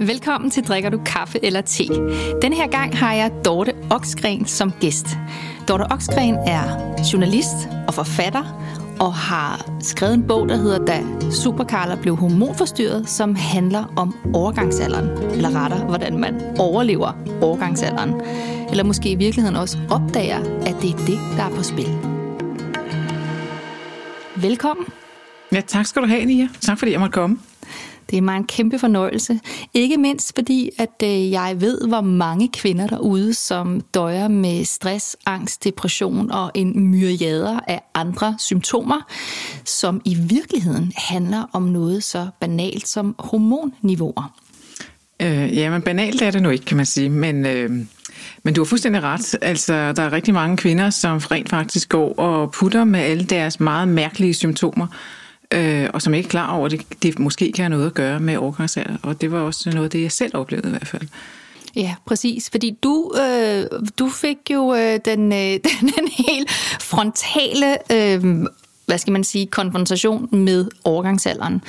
Velkommen til Drikker du kaffe eller te. Den her gang har jeg Dorte Oksgren som gæst. Dorte Oksgren er journalist og forfatter og har skrevet en bog, der hedder Da Superkarler blev hormonforstyrret, som handler om overgangsalderen. Eller rettere, hvordan man overlever overgangsalderen. Eller måske i virkeligheden også opdager, at det er det, der er på spil. Velkommen. Ja, tak skal du have, Nia. Tak fordi jeg måtte komme. Det er mig en kæmpe fornøjelse. Ikke mindst fordi, at øh, jeg ved, hvor mange kvinder derude, som døjer med stress, angst, depression og en myriader af andre symptomer, som i virkeligheden handler om noget så banalt som hormonniveauer. Øh, ja, men banalt er det nu ikke, kan man sige. Men, øh, men du har fuldstændig ret. Altså, der er rigtig mange kvinder, som rent faktisk går og putter med alle deres meget mærkelige symptomer øh, og som ikke er klar over, at det, det måske kan have noget at gøre med overgangsalder. Og det var også noget af det, jeg selv oplevede i hvert fald. Ja, præcis. Fordi du, øh, du fik jo øh, den, øh, den, den helt frontale, øh, hvad skal man sige, konfrontation med overgangsalderen.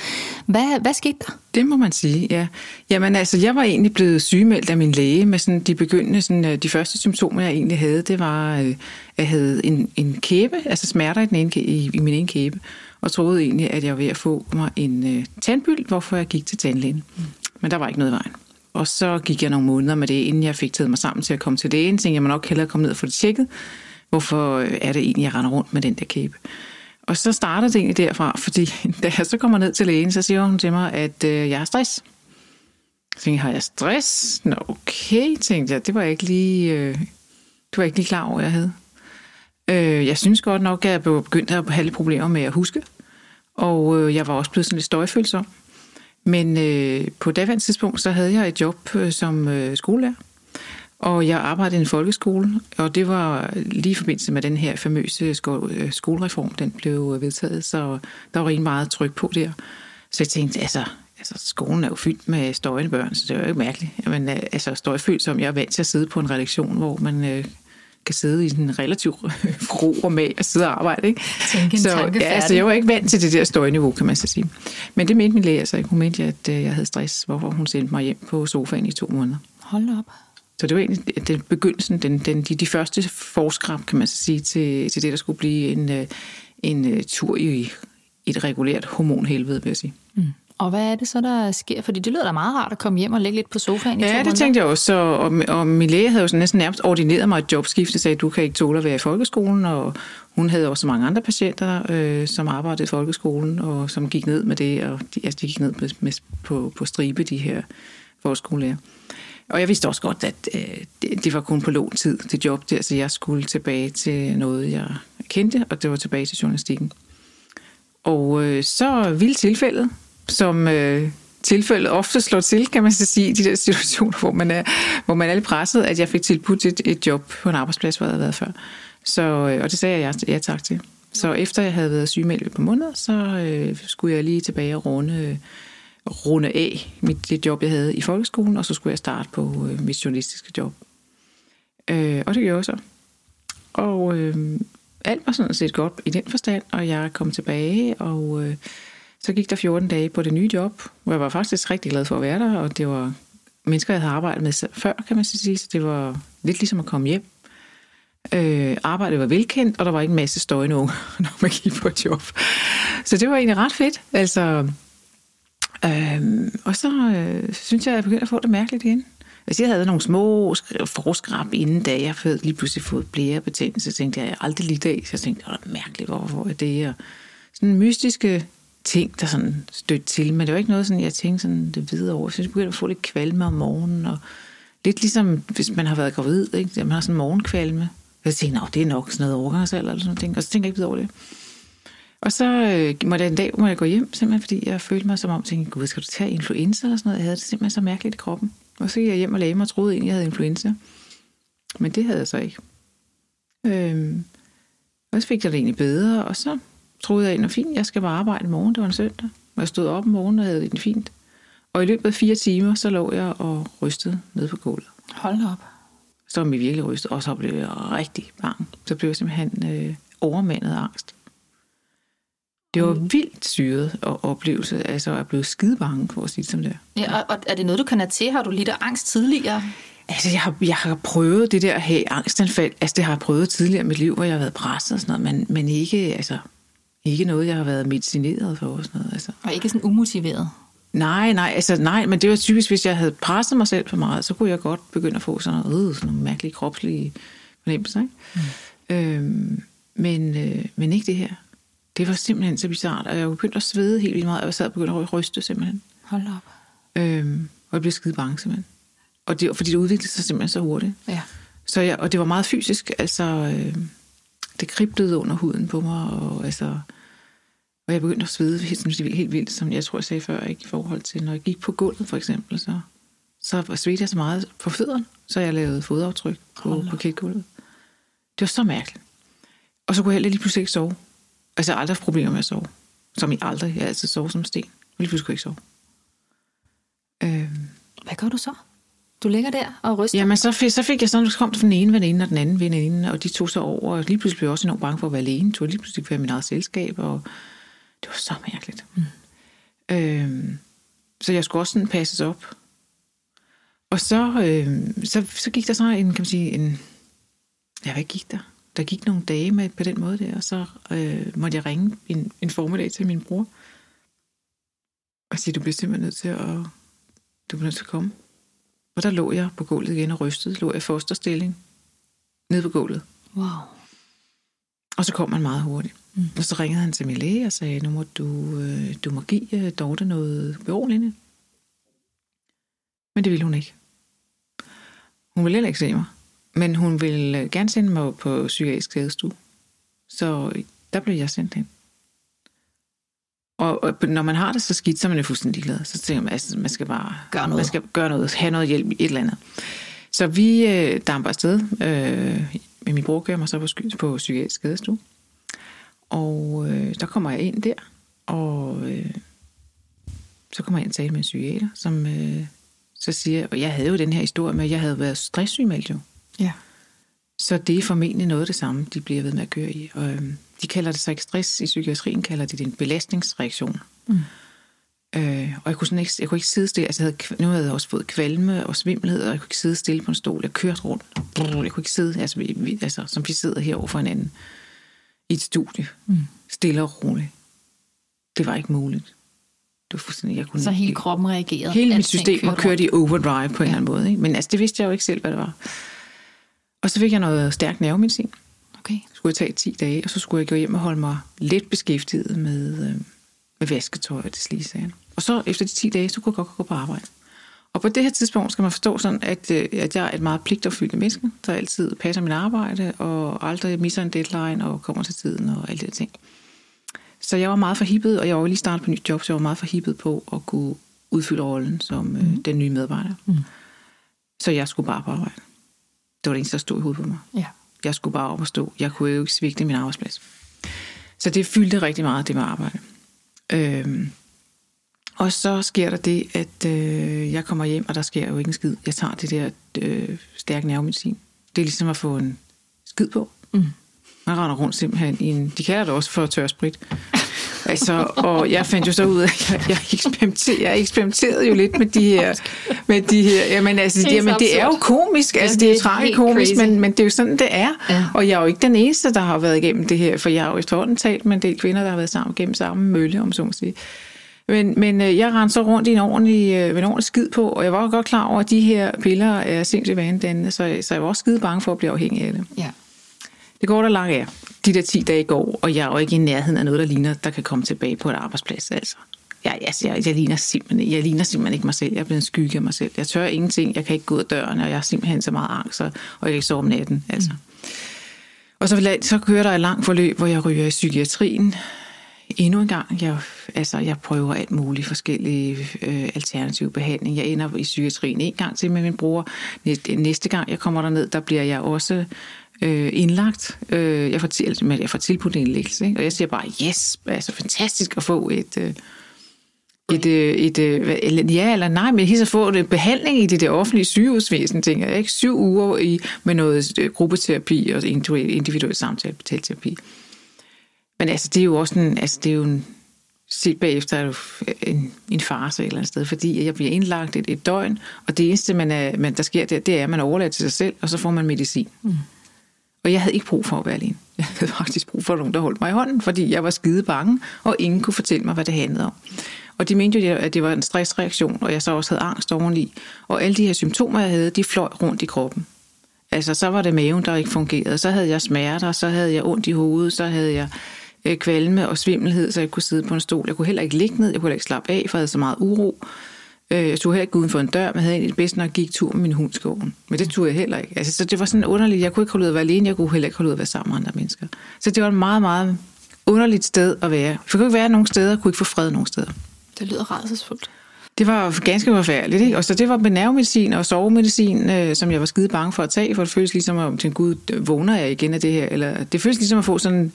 Hvad, hvad skete der? Det må man sige, ja. Jamen altså, jeg var egentlig blevet sygemeldt af min læge med sådan de begyndende, sådan, øh, de første symptomer, jeg egentlig havde, det var, øh, at jeg havde en, en kæbe, altså smerter i, den ene, i, i min ene kæbe og troede egentlig, at jeg var ved at få mig en øh, tandbyld, hvorfor jeg gik til tandlægen. Mm. Men der var ikke noget i vejen. Og så gik jeg nogle måneder med det, inden jeg fik taget mig sammen til at komme til lægen. Tænkte jeg må nok hellere komme ned og få det tjekket. Hvorfor øh, er det egentlig, jeg render rundt med den der kæbe? Og så startede det egentlig derfra, fordi da jeg så kommer ned til lægen, så siger hun til mig, at øh, jeg har stress. Så tænkte jeg, har jeg stress? Nå okay, tænkte jeg. Det var jeg ikke lige, øh, det var jeg ikke lige klar over, jeg havde. Øh, jeg synes godt nok, at jeg begyndte at have lidt problemer med at huske. Og øh, jeg var også blevet sådan lidt støjfølsom. Men øh, på daværende tidspunkt, så havde jeg et job øh, som øh, skolelærer. Og jeg arbejdede i en folkeskole, og det var lige i forbindelse med den her famøse sko- øh, skolereform, den blev øh, vedtaget, så der var rigtig meget tryk på der. Så jeg tænkte, altså, altså skolen er jo fyldt med støjende børn, så det er jo ikke mærkeligt. Men øh, altså støjfølsom, jeg er vant til at sidde på en redaktion, hvor man øh, kan sidde i en relativt ro og mag og sidde og arbejde. Ikke? Tænke en så, ja, så jeg var ikke vant til det der støjniveau, kan man så sige. Men det mente min læge altså ikke. Hun mente, at øh, jeg havde stress, hvorfor hun sendte mig hjem på sofaen i to måneder. Hold op. Så det var egentlig den begyndelsen, den, den, de, de første forskrab, kan man så sige, til, til det, der skulle blive en, øh, en øh, tur i et regulært hormonhelvede, vil jeg sige. Mm. Og hvad er det så, der sker? Fordi det lyder da meget rart at komme hjem og ligge lidt på sofaen i Ja, det tænkte jeg også. Og, og min læge havde jo sådan næsten nærmest ordineret mig et jobskifte, sagde, du kan ikke tåle at være i folkeskolen, og hun havde også mange andre patienter, øh, som arbejdede i folkeskolen, og som gik ned med det, og de, altså, de gik ned med, med, på, på stribe, de her folkeskolelærer. Og jeg vidste også godt, at øh, det, det var kun på lån tid, det job der, så jeg skulle tilbage til noget, jeg kendte, og det var tilbage til journalistikken. Og øh, så ville tilfældet, som øh, tilfældet ofte slår til, kan man så sige, i de der situationer, hvor man er, hvor man er lidt presset, at jeg fik tilbudt et, et job på en arbejdsplads, hvor jeg havde været før. Så, øh, og det sagde jeg ja, tak til. Så efter jeg havde været sygemeldt på måneder, så øh, skulle jeg lige tilbage og runde, runde af mit det job, jeg havde i folkeskolen, og så skulle jeg starte på øh, mit journalistiske job. Øh, og det gjorde jeg så. Og øh, alt var sådan set godt i den forstand, og jeg kom tilbage, og øh, så gik der 14 dage på det nye job, hvor jeg var faktisk rigtig glad for at være der, og det var mennesker, jeg havde arbejdet med før, kan man sige, så det var lidt ligesom at komme hjem. Øh, arbejdet var velkendt, og der var ikke en masse støj nu, når man gik på et job. Så det var egentlig ret fedt. Altså, øh, og så øh, synes jeg, at jeg begyndte at få det mærkeligt igen. Altså, jeg havde nogle små forskrab inden, da jeg havde lige pludselig fået blærebetændelse, så tænkte jeg, jeg aldrig lige dag. Så jeg tænkte, det var mærkeligt, hvorfor er det? Og sådan mystiske ting, der sådan stødte til, men det var ikke noget, sådan, jeg tænkte sådan det videre over. Jeg synes, jeg begyndte at få lidt kvalme om morgenen, og lidt ligesom, hvis man har været gravid, ikke? man har sådan morgenkvalme. Jeg tænkte, det er nok sådan noget overgangsalder, eller sådan noget, og så tænkte jeg ikke videre over det. Og så øh, måtte jeg en dag må jeg gå hjem, simpelthen fordi jeg følte mig som om, tænkte, gud, skal du tage influenza eller sådan noget? Jeg havde det simpelthen så mærkeligt i kroppen. Og så gik jeg hjem og lagde mig og troede egentlig, jeg havde influenza. Men det havde jeg så ikke. Øhm, og så fik jeg det egentlig bedre, og så troede jeg, at fint, jeg skal bare arbejde i morgen, det var en søndag. Og jeg stod op om morgenen og havde det fint. Og i løbet af fire timer, så lå jeg og rystede ned på gulvet. Hold op. Så var jeg virkelig rystet, og så blev jeg rigtig bange. Så blev jeg simpelthen øh, overmandet af angst. Det var vildt syret og oplevelse, altså jeg blev skide bange for at sige det som det er. Ja, og, er det noget, du kender til? Har du lidt af angst tidligere? Altså, jeg har, jeg har prøvet det der at have angstanfald. Altså, det har jeg prøvet tidligere i mit liv, hvor jeg har været presset og sådan noget, men, men ikke, altså, ikke noget, jeg har været medicineret for og sådan noget. Altså. Og ikke sådan umotiveret? Nej, nej, altså nej, men det var typisk, hvis jeg havde presset mig selv for meget, så kunne jeg godt begynde at få sådan noget, øh, sådan nogle mærkelige kropslige fornemmelser. Ikke? Mm. Øhm, men, øh, men ikke det her. Det var simpelthen så bizart, og jeg begyndte at svede helt vildt meget, og jeg sad og begyndte at ryste simpelthen. Hold op. Øhm, og jeg blev skide bange simpelthen. Og det, fordi det udviklede sig simpelthen så hurtigt. Ja. Så jeg, og det var meget fysisk, altså øh, det kriblede under huden på mig, og altså... Og jeg begyndte at svede helt, helt, helt vildt, som jeg tror, jeg sagde før, ikke, i forhold til, når jeg gik på gulvet for eksempel, så, så svedte jeg så meget på fødderne, så jeg lavede fodaftryk på, på kækgulvet. Det var så mærkeligt. Og så kunne jeg heller lige pludselig ikke sove. Altså, jeg har aldrig haft problemer med at sove. Som i aldrig. Jeg har altid sovet som sten. Men lige pludselig kunne jeg ikke sove. Øhm. Hvad gør du så? Du ligger der og ryster? Jamen, så fik, så fik jeg sådan, så kom den ene veninde og den anden veninde, og de tog sig over, og lige pludselig blev jeg også enormt bange for at være alene. Tog lige pludselig være mit eget selskab, og det var så mærkeligt. Mm. Øhm, så jeg skulle også sådan passes op. Og så, øhm, så, så gik der så en, kan man sige, en, ja, hvad gik der? Der gik nogle dage med på den måde der, og så øh, måtte jeg ringe en, en formiddag til min bror, og sige, du bliver simpelthen nødt til at, du bliver nødt til at komme. Og der lå jeg på gulvet igen og rystede, lå jeg i fosterstilling, nede på gulvet. Wow. Og så kom man meget hurtigt. Mm. Og så ringede han til min læge og sagde, nu må du, øh, du må give øh, Dorte noget beroligende. Men det ville hun ikke. Hun ville heller ikke se mig. Men hun ville gerne sende mig på psykiatrisk skadestue. Så der blev jeg sendt hen. Og, og når man har det så skidt, så er man jo fuldstændig ligeglad. Så tænker man, at man skal bare gøre noget. Man skal gøre noget, have noget hjælp i et eller andet. Så vi øh, damper afsted. Øh, med min bror kører mig så på, på psykiatrisk skadestue. Og øh, der kommer jeg ind der, og øh, så kommer jeg ind og tale med en psykiater, som øh, så siger, og jeg havde jo den her historie med, at jeg havde været stresssygemeldt jo. Ja. Så det er formentlig noget af det samme, de bliver ved med at køre i. Og, øh, de kalder det så ikke stress, i psykiatrien kalder de det en belastningsreaktion. Mm. Øh, og jeg kunne, sådan ikke, jeg kunne ikke sidde stille, altså jeg havde, nu havde jeg også fået kvalme og svimmelhed, og jeg kunne ikke sidde stille på en stol. Jeg kørte rundt. Jeg kunne ikke sidde, altså, vi, altså som vi sidder her over for hinanden i et studie, mm. stille og roligt. Det var ikke muligt. Det var fuldstændig, jeg kunne så hele kroppen reagerede? Hele mit system var kørt i overdrive på en ja. eller anden måde. Ikke? Men altså, det vidste jeg jo ikke selv, hvad det var. Og så fik jeg noget stærk nervemedicin. Okay. Så skulle jeg tage 10 dage, og så skulle jeg gå hjem og holde mig lidt beskæftiget med, øh, med vasketøj og det slige. Og så efter de 10 dage, så kunne jeg godt gå på arbejde. Og på det her tidspunkt skal man forstå sådan, at, øh, at jeg er et meget pligtopfyldt menneske, der altid passer min arbejde, og aldrig misser en deadline, og kommer til tiden, og alle de ting. Så jeg var meget forhippet, og jeg var lige startet på nyt job, så jeg var meget forhippet på at kunne udfylde rollen som mm. øh, den nye medarbejder. Mm. Så jeg skulle bare på arbejde. Det var det eneste, der stod i hovedet på mig. Ja. Jeg skulle bare op og stå. Jeg kunne jo ikke svigte min arbejdsplads. Så det fyldte rigtig meget, det med arbejde. Øhm, og så sker der det, at øh, jeg kommer hjem, og der sker jo ikke en skid. Jeg tager det der øh, stærke nervemedicin. Det er ligesom at få en skid på. Mm. Man render rundt simpelthen i en... De kalder det også for tørsprit. Altså, og jeg fandt jo så ud af, at jeg, jeg, eksperimenterede, jeg eksperimenterede jo lidt med de her, med de her, jamen altså, det, jamen, det er jo komisk, altså det er jo tragikomisk, men, men det er jo sådan, det er. Ja. Og jeg er jo ikke den eneste, der har været igennem det her, for jeg har jo efterhånden talt med en del kvinder, der har været sammen gennem samme mølle, om så må sige. Men, men øh, jeg rendte så rundt i en ordentlig, øh, en ordentlig skid på, og jeg var godt klar over, at de her piller er sindssygt vanedannende, så, så jeg var også skide bange for at blive afhængig af det. Ja. Det går der langt af. De der 10 dage går, og jeg er jo ikke i nærheden af noget, der ligner, der kan komme tilbage på et arbejdsplads. Altså. Jeg, altså, jeg, jeg, ligner simpelthen, jeg ligner simpelthen ikke mig selv. Jeg er blevet en skygge af mig selv. Jeg tør ingenting. Jeg kan ikke gå ud af døren, og jeg har simpelthen så meget angst, og jeg kan ikke sove om natten. Altså. Mm. Og så, så kører der et langt forløb, hvor jeg ryger i psykiatrien. Endnu en gang. Jeg, altså, jeg prøver alt muligt forskellige øh, alternative behandling. Jeg ender i psykiatrien en gang til med min bror. Næste, gang jeg kommer derned, der bliver jeg også øh, indlagt. Øh, jeg, får til, jeg får tilbudt en indlæggelse, ikke? og jeg siger bare, yes, altså fantastisk at få et... Øh, et, øh, et, øh, eller, ja eller nej, men helt at få det behandling i det, der offentlige sygehusvæsen, tænker jeg, ikke? Syv uger i, med noget øh, gruppeterapi og individuel samtale betalterapi. Men altså, det er jo også en, altså, det er jo en, set bagefter er en, en farse et eller andet sted, fordi jeg bliver indlagt et, et døgn, og det eneste, man er, man, der sker der, det er, at man overlader til sig selv, og så får man medicin. Mm. Og jeg havde ikke brug for at være alene. Jeg havde faktisk brug for nogen, der holdt mig i hånden, fordi jeg var skide bange, og ingen kunne fortælle mig, hvad det handlede om. Og de mente jo, at det var en stressreaktion, og jeg så også havde angst oveni. Og alle de her symptomer, jeg havde, de fløj rundt i kroppen. Altså, så var det maven, der ikke fungerede. Så havde jeg smerter, så havde jeg ondt i hovedet, så havde jeg øh, kvalme og svimmelhed, så jeg kunne sidde på en stol. Jeg kunne heller ikke ligge ned, jeg kunne heller ikke slappe af, for jeg havde så meget uro. Øh, jeg tog heller ikke uden for en dør, men havde egentlig bedst, jeg gik tur med min hund skoven. Men det tog jeg heller ikke. Altså, så det var sådan underligt. Jeg kunne ikke holde ud at være alene, jeg kunne heller ikke holde ud at være sammen med andre mennesker. Så det var et meget, meget underligt sted at være. Jeg kunne ikke være nogen steder, kunne ikke få fred nogen steder. Det lyder rædselsfuldt. Det var ganske forfærdeligt, ikke? Og så det var med nervemedicin og sovemedicin, øh, som jeg var skide bange for at tage, for det føles ligesom, at til Gud, vågner jeg igen af det her? Eller det føles ligesom at få sådan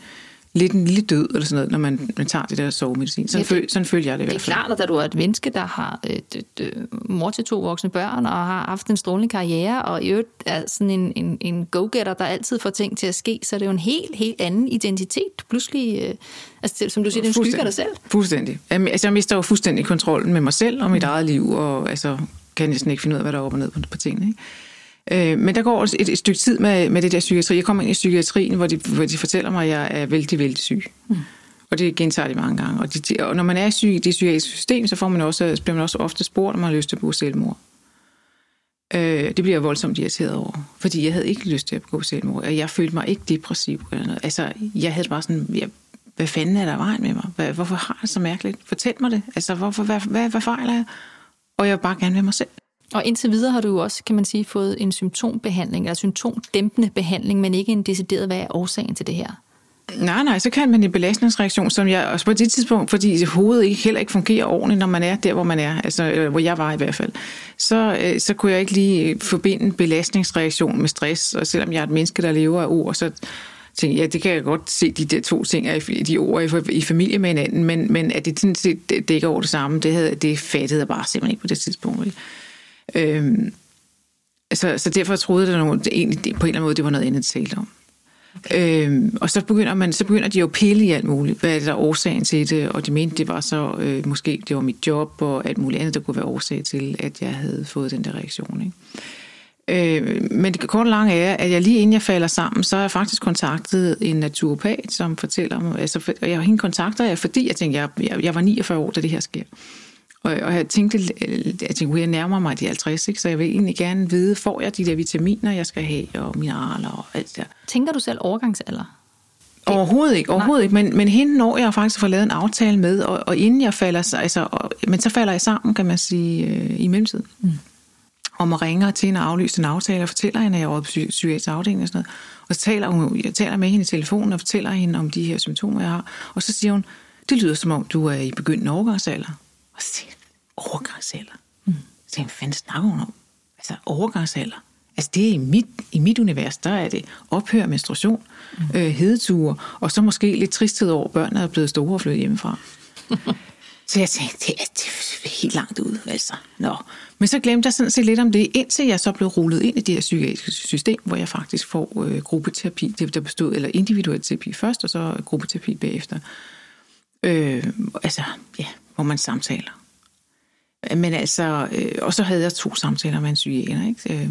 lidt en lille død, eller sådan noget, når man, man tager det der sovemedicin. Sådan, ja, det, føl, sådan følger jeg det i hvert fald. Det er klart, at da du er et menneske, der har et, et, et, mor til to voksne børn, og har haft en strålende karriere, og i øvrigt er sådan en, en, en go-getter, der altid får ting til at ske, så er det jo en helt, helt anden identitet. Pludselig, øh, altså, som du siger, det skygger dig selv. Fuldstændig. Altså, jeg mister jo fuldstændig kontrollen med mig selv og mit mm. eget liv, og altså, kan næsten ikke finde ud af, hvad der er op og ned på, på tingene. Ikke? Øh, men der går også et, et stykke tid med, med det der psykiatri. Jeg kommer ind i psykiatrien, hvor de, hvor de fortæller mig, at jeg er vældig, vældig syg. Mm. Og det gentager de mange gange. Og, de, og når man er syg i det psykiatriske system, så får man også, bliver man også ofte spurgt, om man har lyst til at begå selvmord. Øh, det bliver jeg voldsomt irriteret over, fordi jeg havde ikke lyst til at begå selvmord, og jeg følte mig ikke depressiv. Eller noget. Altså, jeg havde bare sådan, jeg, hvad fanden er der vejen med mig? Hvad, hvorfor har jeg det så mærkeligt? Fortæl mig det. Altså, hvorfor, hvad, hvad, hvad fejler jeg? Og jeg vil bare gerne være mig selv. Og indtil videre har du jo også, kan man sige, fået en symptombehandling, eller symptomdæmpende behandling, men ikke en decideret, hvad er årsagen til det her? Nej, nej, så kan man en belastningsreaktion, som jeg også på det tidspunkt, fordi hovedet ikke, heller ikke fungerer ordentligt, når man er der, hvor man er, altså hvor jeg var i hvert fald, så, øh, så kunne jeg ikke lige forbinde belastningsreaktion med stress, og selvom jeg er et menneske, der lever af ord, så tænkte jeg, ja, det kan jeg godt se, de der to ting er de ord i, i familie med hinanden, men, men at det sådan set dækker over det samme, det, havde, det fattede jeg bare simpelthen ikke på det tidspunkt. Ikke? Øhm, så, så derfor troede at det egentlig, på en eller anden måde, det var noget andet, talt om. Øhm, og så begynder, man, så begynder de jo at pille i alt muligt. Hvad er det, der er årsagen til det? Og de mente, det var så, øh, måske det var mit job og alt muligt andet, der kunne være årsag til, at jeg havde fået den der reaktion. Ikke? Øh, men det korte lange er, at jeg lige inden jeg falder sammen, så har jeg faktisk kontaktet en naturopat, som fortæller mig, altså, og jeg, hende kontakter jeg, fordi jeg tænkte, jeg, jeg, jeg var 49 år, da det her sker. Og, og jeg tænkte, jeg tænkte, jeg nærmer mig de 50, ikke? så jeg vil egentlig gerne vide, får jeg de der vitaminer, jeg skal have, og mineraler og alt det der. Tænker du selv overgangsalder? Overhovedet ikke, overhovedet ikke. Men, men hende når jeg faktisk får lavet en aftale med, og, og inden jeg falder, altså, og, men så falder jeg sammen, kan man sige, øh, i mellemtiden. Mm. Og man ringer til hende og aflyser en aftale og fortæller hende, at jeg er over på psykiatrisk afdeling og sådan noget. Og så taler hun, jeg taler med hende i telefonen og fortæller hende om de her symptomer, jeg har. Og så siger hun, det lyder som om, du er i begyndende overgangsalder. Og så siger overgangsalder. Mm. Så hvad fanden snakker hun om? Altså overgangsalder. Altså det er i mit, i mit univers, der er det ophør menstruation, mm. øh, hedeture, og så måske lidt tristhed over, at børnene er blevet store og flyttet hjemmefra. så jeg tænkte, det er, det er helt langt ud, altså. Nå. Men så glemte jeg sådan set lidt om det, indtil jeg så blev rullet ind i det her psykiatriske system, hvor jeg faktisk får øh, gruppeterapi, det der bestod, eller individuel terapi først, og så gruppeterapi bagefter. Øh, altså, ja, hvor man samtaler. Men altså, øh, og så havde jeg to samtaler med en psykiater, ikke? Øh,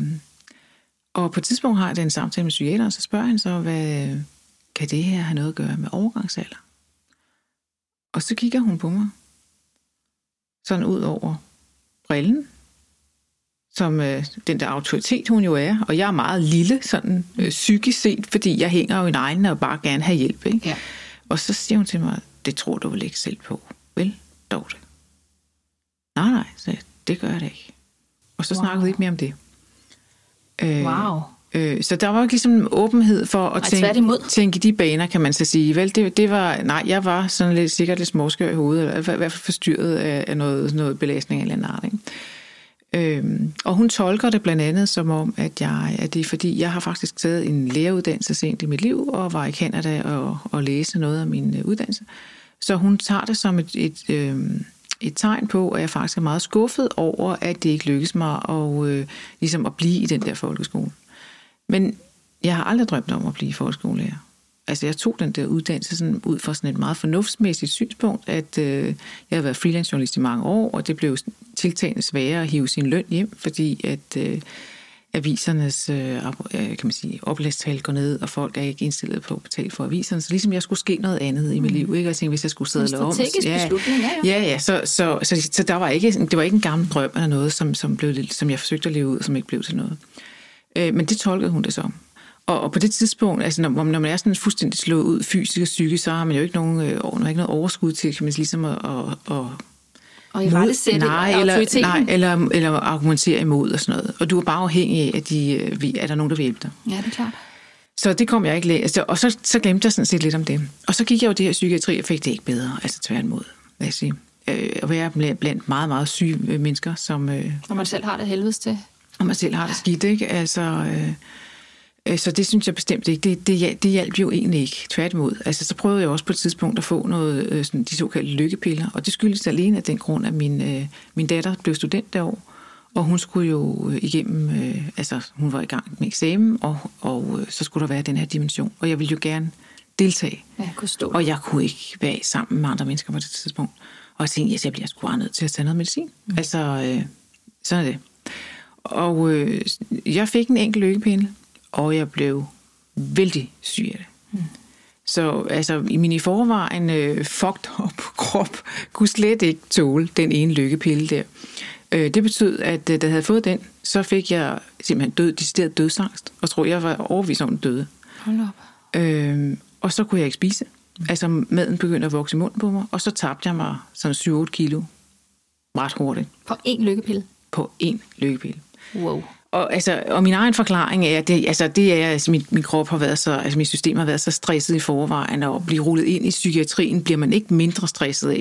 og på et tidspunkt har jeg den samtale med psykiateren, så spørger han så, hvad kan det her have noget at gøre med overgangsalder? Og så kigger hun på mig, sådan ud over brillen, som øh, den der autoritet, hun jo er. Og jeg er meget lille, sådan øh, psykisk set, fordi jeg hænger jo i egne og bare gerne have hjælp. Ikke? Ja. Og så siger hun til mig, det tror du vel ikke selv på, vel, dog Nej, nej, så det gør jeg da ikke. Og så wow. snakkede vi ikke mere om det. Øh, wow. Øh, så der var ikke ligesom åbenhed for at Ej, tænke, tænke i de baner, kan man så sige. Vel, det, det var, nej, jeg var sådan lidt sikkert lidt småskør i hovedet, eller i hvert fald forstyrret af, af noget, noget belastning eller andet art. Ikke? Øhm, og hun tolker det blandt andet som om, at, jeg, at det er fordi, jeg har faktisk taget en læreruddannelse sent i mit liv, og var i Canada og, og læse noget af min uh, uddannelse. Så hun tager det som et, et, øhm, et tegn på, at jeg faktisk er meget skuffet over, at det ikke lykkedes mig at, øh, ligesom at blive i den der folkeskole. Men jeg har aldrig drømt om at blive folkeskolelærer. altså jeg tog den der uddannelse sådan, ud fra sådan et meget fornuftsmæssigt synspunkt, at øh, jeg har været freelance journalist i mange år, og det blev tiltagende sværere at hive sin løn hjem, fordi at øh, avisernes øh, kan man sige, oplagstal går ned, og folk er ikke indstillet på at betale for aviserne. Så ligesom jeg skulle ske noget andet i mit liv, ikke? Og jeg tænkte, hvis jeg skulle sidde om... Ja, beslutning, ja, ja. Ja, ja, så, så, så, så, så der var ikke, det var ikke en gammel drøm eller noget, som, som, blev, som jeg forsøgte at leve ud, som ikke blev til noget. Øh, men det tolkede hun det som. Og, og på det tidspunkt, altså når, når man er sådan fuldstændig slået ud fysisk og psykisk, så har man jo ikke nogen, øh, man har ikke noget overskud til, kan man ligesom at, at, at og i rette sætte nej, eller, nej, eller, eller argumentere imod og sådan noget. Og du er bare afhængig af, at, de, øh, er der nogen, der vil hjælpe dig. Ja, det er klart. Så det kom jeg ikke læse. Altså, og så, så glemte jeg sådan set lidt om det. Og så gik jeg jo det her psykiatri, og fik det ikke bedre. Altså tværtimod, vil jeg sige. Øh, at være blandt meget, meget syge mennesker, som... Øh, og man selv har det helvedes til. Og man selv har det skidt, ikke? Altså... Øh, så det synes jeg bestemt ikke. Det, det, det hjalp jo egentlig ikke. Tværtimod. Altså, så prøvede jeg også på et tidspunkt at få noget, øh, sådan, de såkaldte lykkepiller. Og det skyldes alene af den grund, at min, øh, min datter blev student derovre. Og hun skulle jo igennem, øh, altså hun var i gang med eksamen, og, og øh, så skulle der være den her dimension. Og jeg ville jo gerne deltage. Ja, jeg kunne stå. Og jeg kunne ikke være sammen med andre mennesker på det tidspunkt. Og jeg tænkte, yes, jeg bliver sgu nødt til at tage noget medicin. Mm. Altså, øh, sådan er det. Og øh, jeg fik en enkelt lykkepille, og jeg blev vældig syg af det. Mm. Så altså, i min i forvejen øh, fucked up krop kunne slet ikke tåle den ene lykkepille der. Øh, det betød, at øh, da jeg havde fået den, så fik jeg simpelthen død, decideret dødsangst, og tror, jeg var overvist om døde. Hold op. Øh, og så kunne jeg ikke spise. Mm. Altså, maden begyndte at vokse i munden på mig, og så tabte jeg mig sådan 7-8 kilo ret hurtigt. På én lykkepille? På én lykkepille. Wow og, altså, og min egen forklaring er, at det, altså, det er, altså, min, min krop har været så, altså mit system har været så stresset i forvejen, og at blive rullet ind i psykiatrien bliver man ikke mindre stresset af,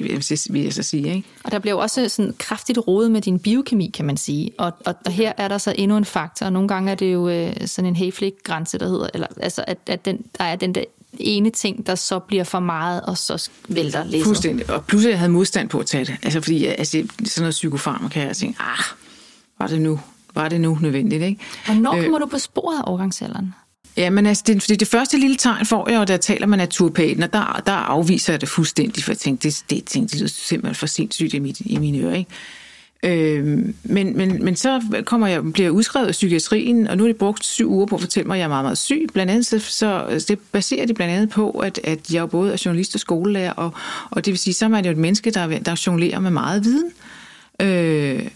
vil jeg så sige. Ikke? Og der bliver også sådan kraftigt rodet med din biokemi, kan man sige. Og, og, og her er der så endnu en faktor, og nogle gange er det jo øh, sådan en hayflick-grænse, der hedder, eller, altså, at, at den, der er den der ene ting, der så bliver for meget, og så vælter læsset. Fuldstændig. Og pludselig jeg havde modstand på at tage det. Altså fordi altså, sådan noget psykofarmaka, jeg tænkte, ah, var det nu? Var det nu nødvendigt. Ikke? Hvornår øh, kommer øh, du på sporet af overgangsalderen? Ja, men altså, det, det, det første lille tegn får jeg, og da jeg taler med naturopaten, og der, der afviser jeg det fuldstændig, for jeg tænkte, det, det, det, det lyder simpelthen for sindssygt i, mit, i mine ører. Ikke? Øh, men, men, men så kommer jeg, bliver jeg udskrevet af psykiatrien, og nu er det brugt syv uger på at fortælle mig, at jeg er meget, meget syg. Blandt andet så, så det baserer det blandt andet på, at, at jeg både er journalist og skolelærer, og, og det vil sige, så er man jo et menneske, der, der jonglerer med meget viden. Øh,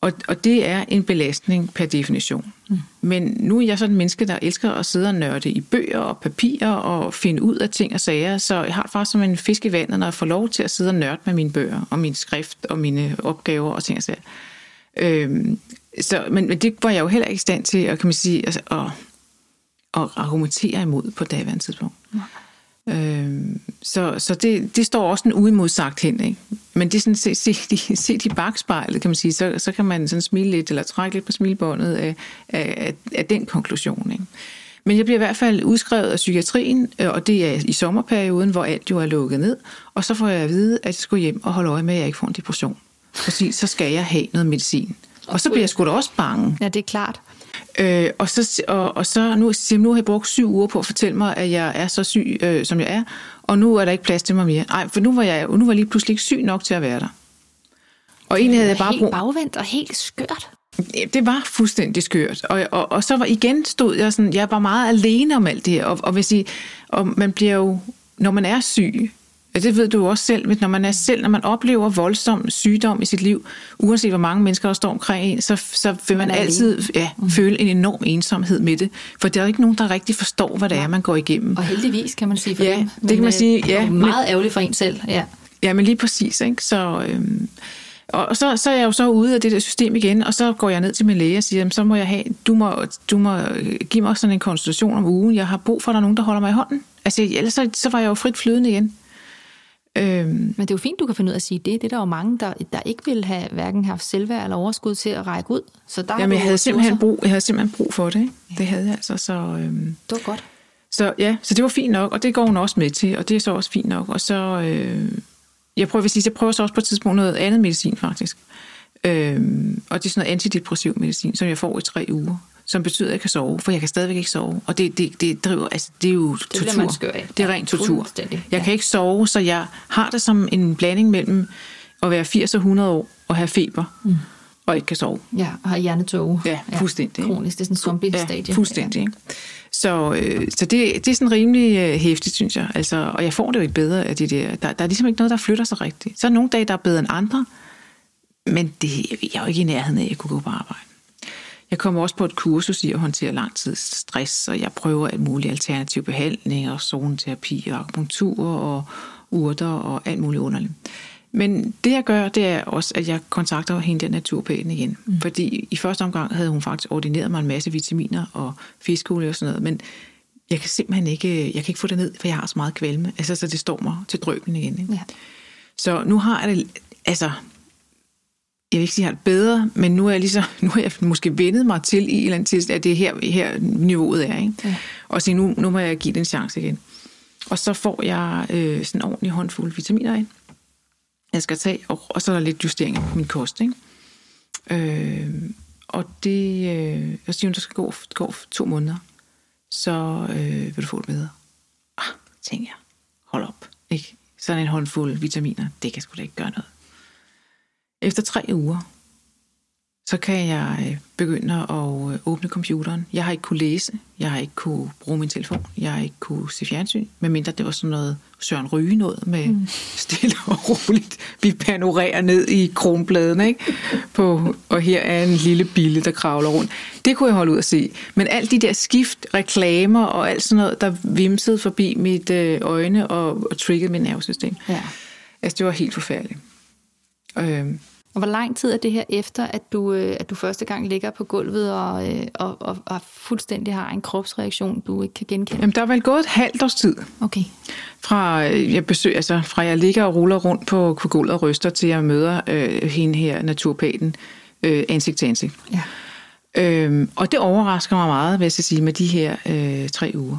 og, og det er en belastning per definition. Mm. Men nu er jeg sådan en menneske, der elsker at sidde og nørde i bøger og papirer og finde ud af ting og sager, så jeg har faktisk som en fisk i vandet, når jeg får lov til at sidde og nørde med mine bøger og min skrift og mine opgaver og ting og sager. Øhm, så, men, men det var jeg jo heller ikke i stand til at, kan man sige, altså, at, at argumentere imod på daværende tidspunkt. Mm. Øh, så så det, det står også en uimodsagt hen. Ikke? Men det er sådan, se, se, de, se de bagspejlet, kan man sige, så, så kan man sådan smile lidt, eller trække lidt på smilbåndet af, af, af den konklusion. Ikke? Men jeg bliver i hvert fald udskrevet af psykiatrien, øh, og det er i sommerperioden, hvor alt jo er lukket ned. Og så får jeg at vide, at jeg skal hjem og holde øje med, at jeg ikke får en depression. Præcis, så skal jeg have noget medicin. Og så bliver jeg sgu da også bange. Ja, det er klart. Øh, og, så, og, og så nu, nu har jeg brugt syv uger på at fortælle mig, at jeg er så syg, øh, som jeg er, og nu er der ikke plads til mig mere. Nej, for nu var jeg, nu var jeg lige pludselig ikke syg nok til at være der. Og egentlig havde jeg bare helt bagvendt og helt skørt. Det var fuldstændig skørt. Og, og, og så var igen stod jeg sådan, jeg var meget alene om alt det her. Og, og, hvis I, og man bliver jo, når man er syg, det ved du også selv, når man er selv, når man oplever voldsom sygdom i sit liv, uanset hvor mange mennesker der står omkring en, så, så vil man, man altid ja, mm. føle en enorm ensomhed med det. For der er ikke nogen, der rigtig forstår, hvad det er, man går igennem. Og heldigvis kan man sige for ja, dem. det kan man sige. Ja, er meget ærgerligt for en selv. Ja, ja men lige præcis. Ikke? Så, øhm, og så, så er jeg jo så ude af det der system igen, og så går jeg ned til min læge og siger, så må jeg have, du må, du må give mig sådan en konsultation om ugen. Jeg har brug for, at der er nogen, der holder mig i hånden. Altså, ellers så, så var jeg jo frit flydende igen. Øhm. Men det er jo fint, du kan finde ud af at sige det. Det er der jo mange, der, der ikke vil have hverken haft selvværd eller overskud til at række ud. Så der Jamen, jeg havde, simpelthen brug, jeg havde simpelthen brug for det. Ikke? Ja. Det havde jeg altså. Så, øhm. Det var godt. Så ja, så det var fint nok, og det går hun også med til, og det er så også fint nok. Og så, øh, jeg prøver, hvis jeg prøver så også på et tidspunkt noget andet medicin faktisk. Øhm, og det er sådan noget antidepressiv medicin, som jeg får i tre uger som betyder, at jeg kan sove, for jeg kan stadigvæk ikke sove. Og det, det, det driver, altså, det er jo Det tortur. man skør af. Det er Ja, rent tortur. Jeg Ja. kan ikke sove, så jeg har det som en blanding mellem at være 80 og 100 år og have feber, mm. og ikke kan sove. Ja, og har hjernetåge. Ja, fuldstændig, ikke? Kronisk, det er sådan en zombie-stadie. Ja, fuldstændig. Ikke? Så, øh, så det, det er sådan rimelig øh, hæftigt, synes jeg. Altså, og jeg får det jo ikke bedre af de der. Der, der er ligesom ikke noget, der flytter sig rigtigt. Så er nogle dage, der er bedre end andre, men det, jeg er jo ikke i nærheden af, at jeg kunne gå på arbejde. Jeg kommer også på et kursus i at håndtere lang tids stress, og jeg prøver alt muligt alternativ behandling, og zoneterapi, og akupunktur, og urter, og alt muligt underligt. Men det jeg gør, det er også, at jeg kontakter hende der naturopæden igen. Mm. Fordi i første omgang havde hun faktisk ordineret mig en masse vitaminer og fiskolie og sådan noget, men jeg kan simpelthen ikke, jeg kan ikke få det ned, for jeg har så meget kvalme. Altså, så det står mig til drøben igen. Ikke? Ja. Så nu har jeg det, altså, jeg vil ikke sige, at jeg har det bedre, men nu er jeg, ligesom, nu har jeg måske vendet mig til i en eller anden tilstand, at det er her, her niveauet er. Ikke? Ja. Og så nu, nu må jeg give det en chance igen. Og så får jeg øh, sådan en ordentlig håndfuld vitaminer ind. Jeg skal tage, og, og så er der lidt justeringer på min kost. Ikke? Øh, og det, øh, jeg siger, der skal gå, gå to måneder, så øh, vil du få det bedre. Ah, tænker jeg, hold op. Ikke? Sådan en håndfuld vitaminer, det kan sgu da ikke gøre noget. Efter tre uger, så kan jeg øh, begynde at øh, åbne computeren. Jeg har ikke kunne læse, jeg har ikke kunne bruge min telefon, jeg har ikke kunne se fjernsyn, medmindre det var sådan noget Søren Ryge noget med mm. stille og roligt. Vi panorerer ned i kronbladene, ikke? På, og her er en lille bille, der kravler rundt. Det kunne jeg holde ud at se. Men alt de der skift, reklamer og alt sådan noget, der vimsede forbi mit øh, øjne og, og triggede mit nervesystem. Ja. Altså, det var helt forfærdeligt. Øhm, Og hvor lang tid er det her efter, at du, øh, at du første gang ligger på gulvet og, øh, og, og, og fuldstændig har en kropsreaktion, du ikke kan genkende? jamen, der er vel gået et halvt års tid. Okay. Fra øh, jeg besøger, altså fra jeg ligger og ruller rundt på, på gulvet og ryster, til jeg møder øh, hende her, naturpaten, øh, ansigt til ansigt. Ja. Øhm, og det overrasker mig meget, vil jeg sige, med de her øh, tre uger.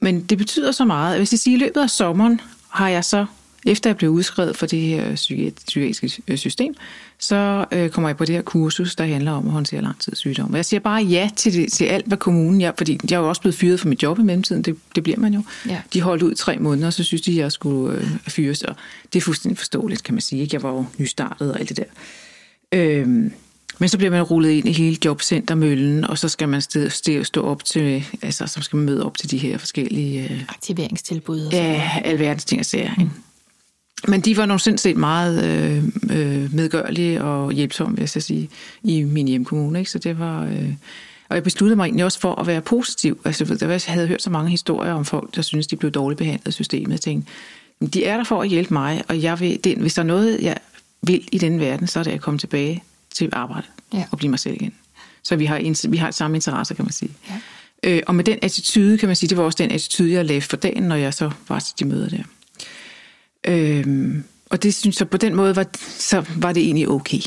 Men det betyder så meget, at hvis jeg siger, i løbet af sommeren har jeg så, efter jeg blev udskrevet for det her psyki- psykiatriske system, så øh, kommer jeg på det her kursus, der handler om at håndtere langtidssygdom. Jeg siger bare ja til, det, til alt, hvad kommunen... Jeg, fordi jeg er jo også blevet fyret for mit job i mellemtiden, det, det bliver man jo. Ja. De holdt ud tre måneder, og så synes de, at jeg skulle øh, fyres. Og det er fuldstændig forståeligt, kan man sige. Ikke? Jeg var jo nystartet og alt det der. Øhm, men så bliver man rullet ind i hele jobcentermøllen, og så skal man sted, sted, stå op til, altså så skal man møde op til de her forskellige, øh, Aktiveringstilbud og ja, alverdens ting og sager. Ikke? Men de var nogle sindssygt meget øh, øh, medgørlige og hjælpsomme, vil jeg så sige, i min hjemkommune. Ikke? Så det var... Øh, og jeg besluttede mig egentlig også for at være positiv. Altså, jeg havde hørt så mange historier om folk, der synes de blev dårligt behandlet i systemet. Jeg tænkte, "Men de er der for at hjælpe mig, og jeg vil, den, hvis der er noget, jeg vil i den verden, så er det at komme tilbage til arbejde Ja. og blive mig selv igen. Så vi har, vi har samme interesser, kan man sige. Ja. Øh, og med den attitude, kan man sige, det var også den attitude, jeg lavede for dagen, når jeg så var til de møder der. Øhm, og det synes jeg, på den måde var, så var det egentlig okay.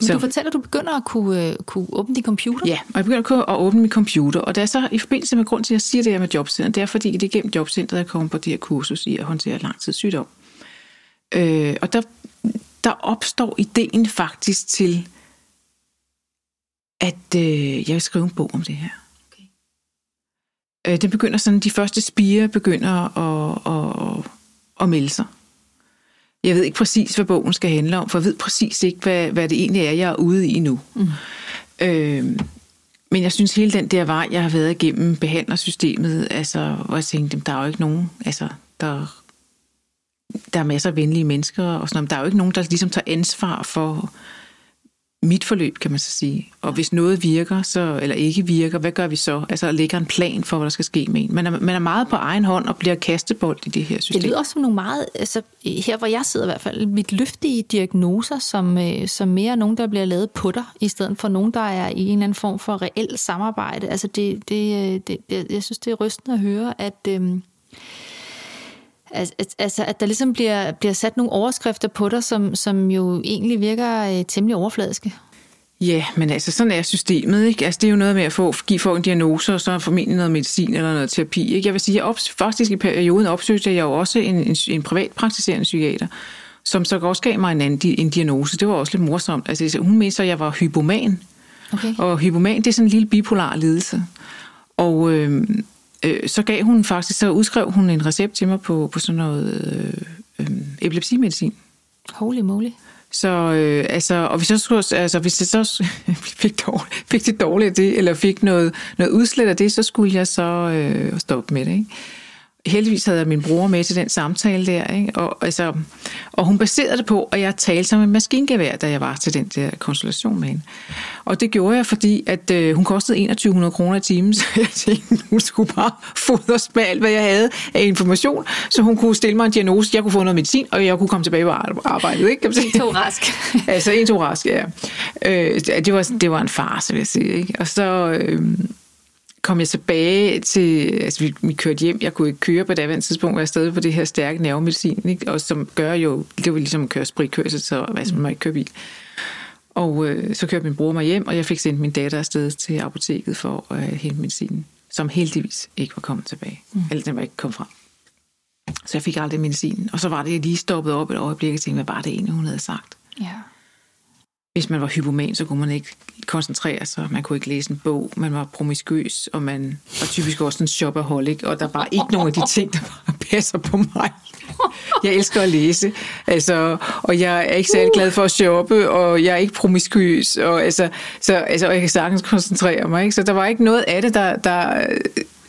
Men Så, du fortæller, at du begynder at kunne, øh, kunne åbne din computer? ja, og jeg begyndte at åbne min computer, og det er så i forbindelse med grund til, at jeg siger det her med jobcenter, det er fordi, det er gennem jobcentret, jeg kommer på det her kursus i at håndtere langtidssygdom. Øh, og der, der opstår ideen faktisk til, at øh, jeg vil skrive en bog om det her. Okay. Øh, det begynder sådan, de første spire begynder at, at, at, at melde sig. Jeg ved ikke præcis, hvad bogen skal handle om, for jeg ved præcis ikke, hvad, hvad det egentlig er, jeg er ude i nu. Mm. Øh, men jeg synes, hele den der vej, jeg har været igennem behandlersystemet, altså, hvor jeg tænkte, "Jamen, der er jo ikke nogen, altså, der, der er masser af venlige mennesker, og sådan, men der er jo ikke nogen, der ligesom tager ansvar for mit forløb, kan man så sige. Og hvis noget virker, så, eller ikke virker, hvad gør vi så? Altså lægger en plan for, hvad der skal ske med en. Man er, man er meget på egen hånd og bliver kastebold i det her system. Det lyder også som nogle meget, altså her hvor jeg sidder i hvert fald, mit løftige diagnoser, som, øh, som mere er nogen, der bliver lavet på dig, i stedet for nogen, der er i en eller anden form for reelt samarbejde. Altså det, det, øh, det, det jeg synes, det er rystende at høre, at... Øhm, Altså, at der ligesom bliver, bliver sat nogle overskrifter på dig, som, som jo egentlig virker øh, temmelig overfladiske. Ja, men altså sådan er systemet, ikke? Altså det er jo noget med at få, give folk en diagnose, og så formentlig noget medicin eller noget terapi, ikke? Jeg vil sige, jeg ops, faktisk i perioden opsøgte jeg jo også en, en, en privat praktiserende psykiater, som så også gav mig en, anden, en diagnose. Det var også lidt morsomt. Altså hun mente så, at jeg var hypoman. Okay. Og hypoman, det er sådan en lille bipolar lidelse. Og øh, øh, så gav hun faktisk, så udskrev hun en recept til mig på, på sådan noget øh, øh, epilepsimedicin. Holy moly. Så øh, altså, og hvis jeg, skulle, altså, hvis jeg så fik, dårligt, fik det dårligt af det, eller fik noget, noget udslæt af det, så skulle jeg så øh, stoppe med det. Ikke? Heldigvis havde jeg min bror med til den samtale der, ikke? Og, altså, og hun baserede det på, at jeg talte som en maskingevær, da jeg var til den der konsultation med hende. Og det gjorde jeg, fordi at øh, hun kostede 2100 kroner i timen, så jeg tænkte, hun skulle bare fodres med alt, hvad jeg havde af information, så hun kunne stille mig en diagnose, jeg kunne få noget medicin, og jeg kunne komme tilbage på arbejdet. Ikke? Kan man sige? En to rask. altså en to rask, ja. Øh, det, var, det var en farse, vil jeg sige. Ikke? Og så... Øh, kom jeg tilbage til, altså vi, vi kørte hjem, jeg kunne ikke køre på det tidspunkt, var jeg stadig på det her stærke nervemedicin, ikke? og som gør jo, det var ligesom at køre spritkørsel, så altså, man må ikke køre bil. Og øh, så kørte min bror mig hjem, og jeg fik sendt min datter afsted til apoteket for at øh, hente medicinen, som heldigvis ikke var kommet tilbage. Mm. Eller den var ikke kommet frem. Så jeg fik aldrig medicinen. Og så var det, jeg lige stoppet op et øjeblik og tænkte, hvad var det egentlig, hun havde sagt? Ja. Hvis man var hypoman, så kunne man ikke koncentrere sig, man kunne ikke læse en bog, man var promiskøs, og man var typisk også en shopaholic, og der var ikke nogen af de ting, der passer på mig. Jeg elsker at læse, altså, og jeg er ikke særlig glad for at shoppe, og jeg er ikke promiskøs, og, altså, så, altså, og jeg kan sagtens koncentrere mig. Ikke? Så der var ikke noget af det, der, der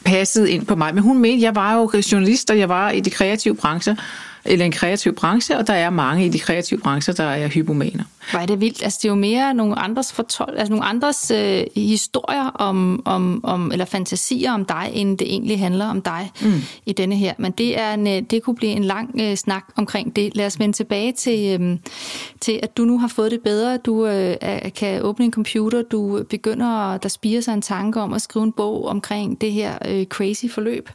passede ind på mig. Men hun mente, jeg var jo journalist, og jeg var i de kreative brancher, eller en kreativ branche, og der er mange i de kreative brancher, der er hypomaner. Hvor er det vildt. Altså, det er jo mere nogle andres fortol altså nogle andres øh, historier om, om, om, eller fantasier om dig, end det egentlig handler om dig mm. i denne her. Men det, er en, øh, det kunne blive en lang øh, snak omkring det. Lad os vende tilbage til, øh, til, at du nu har fået det bedre. Du øh, kan åbne en computer, du begynder, der spiger sig en tanke om at skrive en bog omkring det her øh, crazy forløb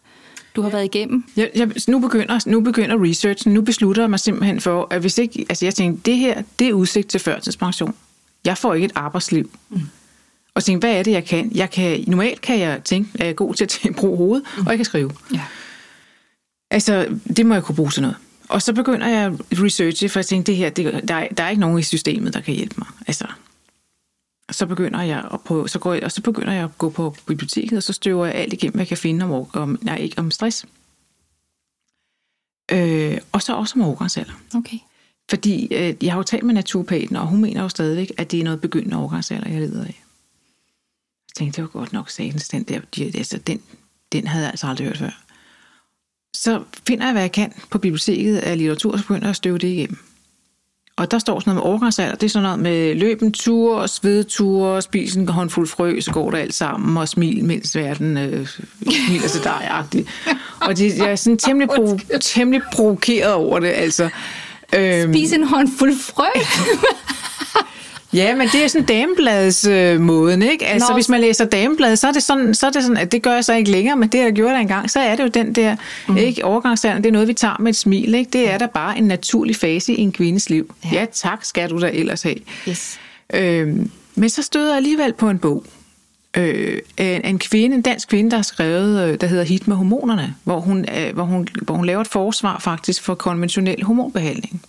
du har været igennem? Jeg, jeg, nu, begynder, nu begynder researchen. Nu beslutter jeg mig simpelthen for, at hvis ikke... Altså jeg tænkte, det her, det er udsigt til førtidspension. Jeg får ikke et arbejdsliv. Mm. Og tænkte, hvad er det, jeg kan? Jeg kan normalt kan jeg tænke, at jeg er god til at bruge hovedet, mm. og jeg kan skrive. Ja. Altså, det må jeg kunne bruge til noget. Og så begynder jeg at researche, for jeg tænkte, det her, det, der, er, der er ikke nogen i systemet, der kan hjælpe mig. Altså, så begynder jeg at prøve, så går jeg, og så begynder jeg at gå på biblioteket, og så støver jeg alt igennem, hvad jeg kan finde om, om, nej, ikke om stress. Øh, og så også om overgangsalder. Okay. Fordi øh, jeg har jo talt med naturopaten, og hun mener jo stadigvæk, at det er noget begyndende overgangsalder, jeg lider af. Jeg tænkte, det var godt nok sagtens, den der, altså, den, den havde jeg altså aldrig hørt før. Så finder jeg, hvad jeg kan på biblioteket af litteratur, og så begynder jeg at støve det igennem. Og der står sådan noget med overgangsalder. Det er sådan noget med løben tur, svedture, spise en håndfuld frø, så går det alt sammen, og smil, mens verden øh, smiler til dig-agtigt. Og det, jeg er sådan temmelig, pro- temmelig provokeret over det, altså. Øhm, Spise en håndfuld frø? Ja, men det er sådan damebladets øh, måden, ikke? Altså, Nå. hvis man læser dameblad, så er det sådan, så er det sådan, at det gør jeg så ikke længere, men det, jeg gjorde der engang, så er det jo den der, mm. ikke? Overgangsalderen, det er noget, vi tager med et smil, ikke? Det er da bare en naturlig fase i en kvindes liv. Ja, ja tak skal du da ellers have. Yes. Øhm, men så støder jeg alligevel på en bog, øh, en, en kvinde, en dansk kvinde, der har skrevet, øh, der hedder Hit med hormonerne, hvor hun, øh, hvor, hun, hvor hun laver et forsvar faktisk for konventionel hormonbehandling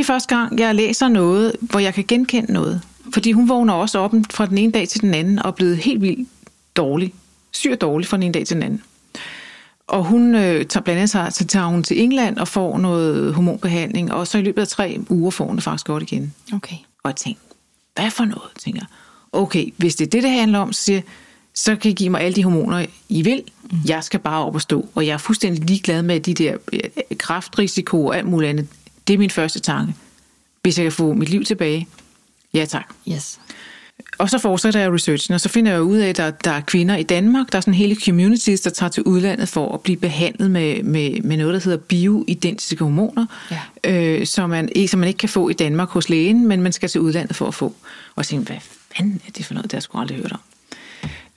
det er første gang, jeg læser noget, hvor jeg kan genkende noget. Fordi hun vågner også op fra den ene dag til den anden og er blevet helt vildt dårlig. Syr dårlig fra den ene dag til den anden. Og hun øh, tager blandt andet så tager hun til England og får noget hormonbehandling, og så i løbet af tre uger får hun det faktisk godt igen. Okay. Og jeg tænkte, hvad for noget, tænker jeg. Okay, hvis det er det, det handler om, så siger så kan I give mig alle de hormoner, I vil. Mm. Jeg skal bare op og stå. Og jeg er fuldstændig ligeglad med de der øh, kraftrisiko og alt muligt andet. Det er min første tanke. Hvis jeg kan få mit liv tilbage, ja tak. Yes. Og så fortsætter jeg researchen, og så finder jeg ud af, at der, der er kvinder i Danmark, der er sådan hele communities, der tager til udlandet for at blive behandlet med, med, med noget, der hedder bioidentiske hormoner, ja. øh, som, man, som man ikke kan få i Danmark hos lægen, men man skal til udlandet for at få. Og så tænker hvad fanden er det for noget, der jeg sgu aldrig hørt om.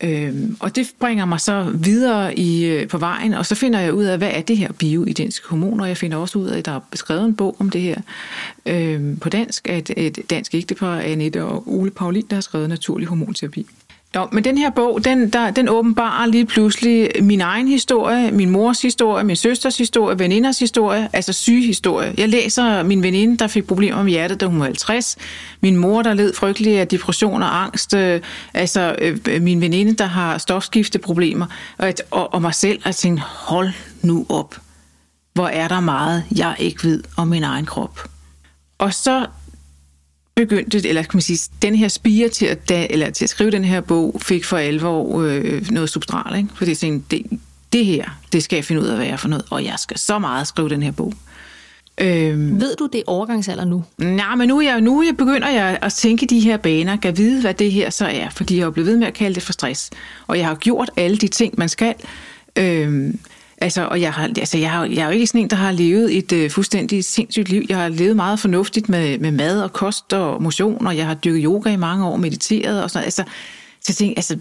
Øhm, og det bringer mig så videre i, øh, på vejen, og så finder jeg ud af, hvad er det her bioidentiske hormoner. Jeg finder også ud af, at der er beskrevet en bog om det her øhm, på dansk, at et dansk ægtepar, Annette og Ole Paulin, der har skrevet naturlig hormonterapi. Jo, men den her bog, den, der, den åbenbarer lige pludselig min egen historie, min mors historie, min søsters historie, veninders historie, altså sygehistorie. Jeg læser min veninde, der fik problemer med hjertet, da hun var 50. Min mor, der led frygtelig af depression og angst. Øh, altså øh, min veninde, der har stofskifteproblemer. Og, og, og mig selv, og jeg tænkte, hold nu op. Hvor er der meget, jeg ikke ved om min egen krop. Og så begyndte, eller kan man sige, den her spire til at, da, eller til at skrive den her bog, fik for alvor øh, noget substral, ikke? Fordi jeg tænkte, det, det her, det skal jeg finde ud af, hvad jeg er for noget, og jeg skal så meget skrive den her bog. Øhm, Ved du det overgangsalder nu? Nej, men nu, er jeg, nu jeg begynder jeg at tænke de her baner, kan vide, hvad det her så er, fordi jeg er blevet ved med at kalde det for stress. Og jeg har gjort alle de ting, man skal. Øhm, Altså, og jeg, har, altså, jeg, har, jeg er jo ikke sådan en, der har levet et øh, fuldstændig sindssygt liv. Jeg har levet meget fornuftigt med, med mad og kost og motion, og jeg har dyrket yoga i mange år, mediteret og sådan Altså, så jeg tænker, altså...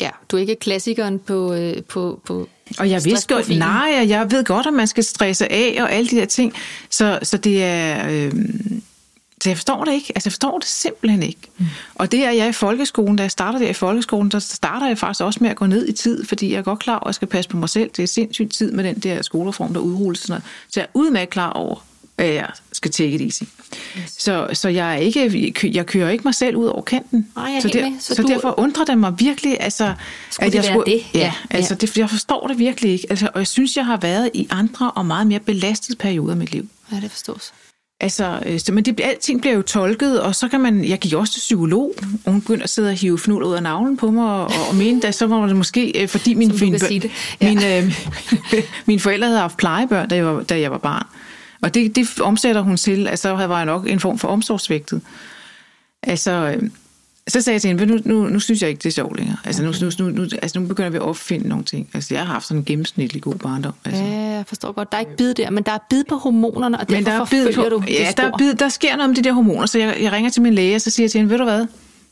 Ja, du er ikke klassikeren på, øh, på, på og jeg vidste godt, nej, jeg ved godt, at man skal stresse af og alle de der ting. Så, så det er... Øh, så jeg forstår det ikke. Altså, jeg forstår det simpelthen ikke. Mm. Og det er jeg i folkeskolen. Da jeg starter der i folkeskolen, så starter jeg faktisk også med at gå ned i tid, fordi jeg er godt klar over, at jeg skal passe på mig selv. Det er sindssygt tid med den der skolereform, der udrulles. Sådan noget. Så jeg er udmærket klar over, at jeg skal take it easy. Yes. Så, så jeg, er ikke, jeg kører ikke mig selv ud over kanten. Ej, jeg så, der, så, så du... derfor undrer det mig virkelig, altså, skulle at jeg skulle, det? Ja, ja. altså, det, jeg forstår det virkelig ikke. Altså, og jeg synes, jeg har været i andre og meget mere belastede perioder af mit liv. Ja, det forstås. Altså, øh, så, men det, alting bliver jo tolket, og så kan man, jeg gik også til psykolog, og hun begyndte at sidde og hive fnul ud af navlen på mig, og, og mente, at så var det måske, øh, fordi min, min, det. Ja. min, øh, mine forældre havde haft plejebørn, da jeg var, da jeg var barn. Og det, det omsætter hun til, at så var jeg nok en form for omsorgsvægtet. Altså, øh, så sagde jeg til hende, nu, nu, nu synes jeg ikke, det er sjovt længere. Altså, okay. nu, nu, nu, altså, nu begynder vi at opfinde nogle ting. Altså, jeg har haft sådan en gennemsnitlig god barndom. Altså. Ja, jeg forstår godt. Der er ikke bid der, men der er bid på hormonerne, og men der er bid på, du Ja, der, er bid, der sker noget med de der hormoner, så jeg, jeg ringer til min læge, og så siger jeg til hende, ved du hvad,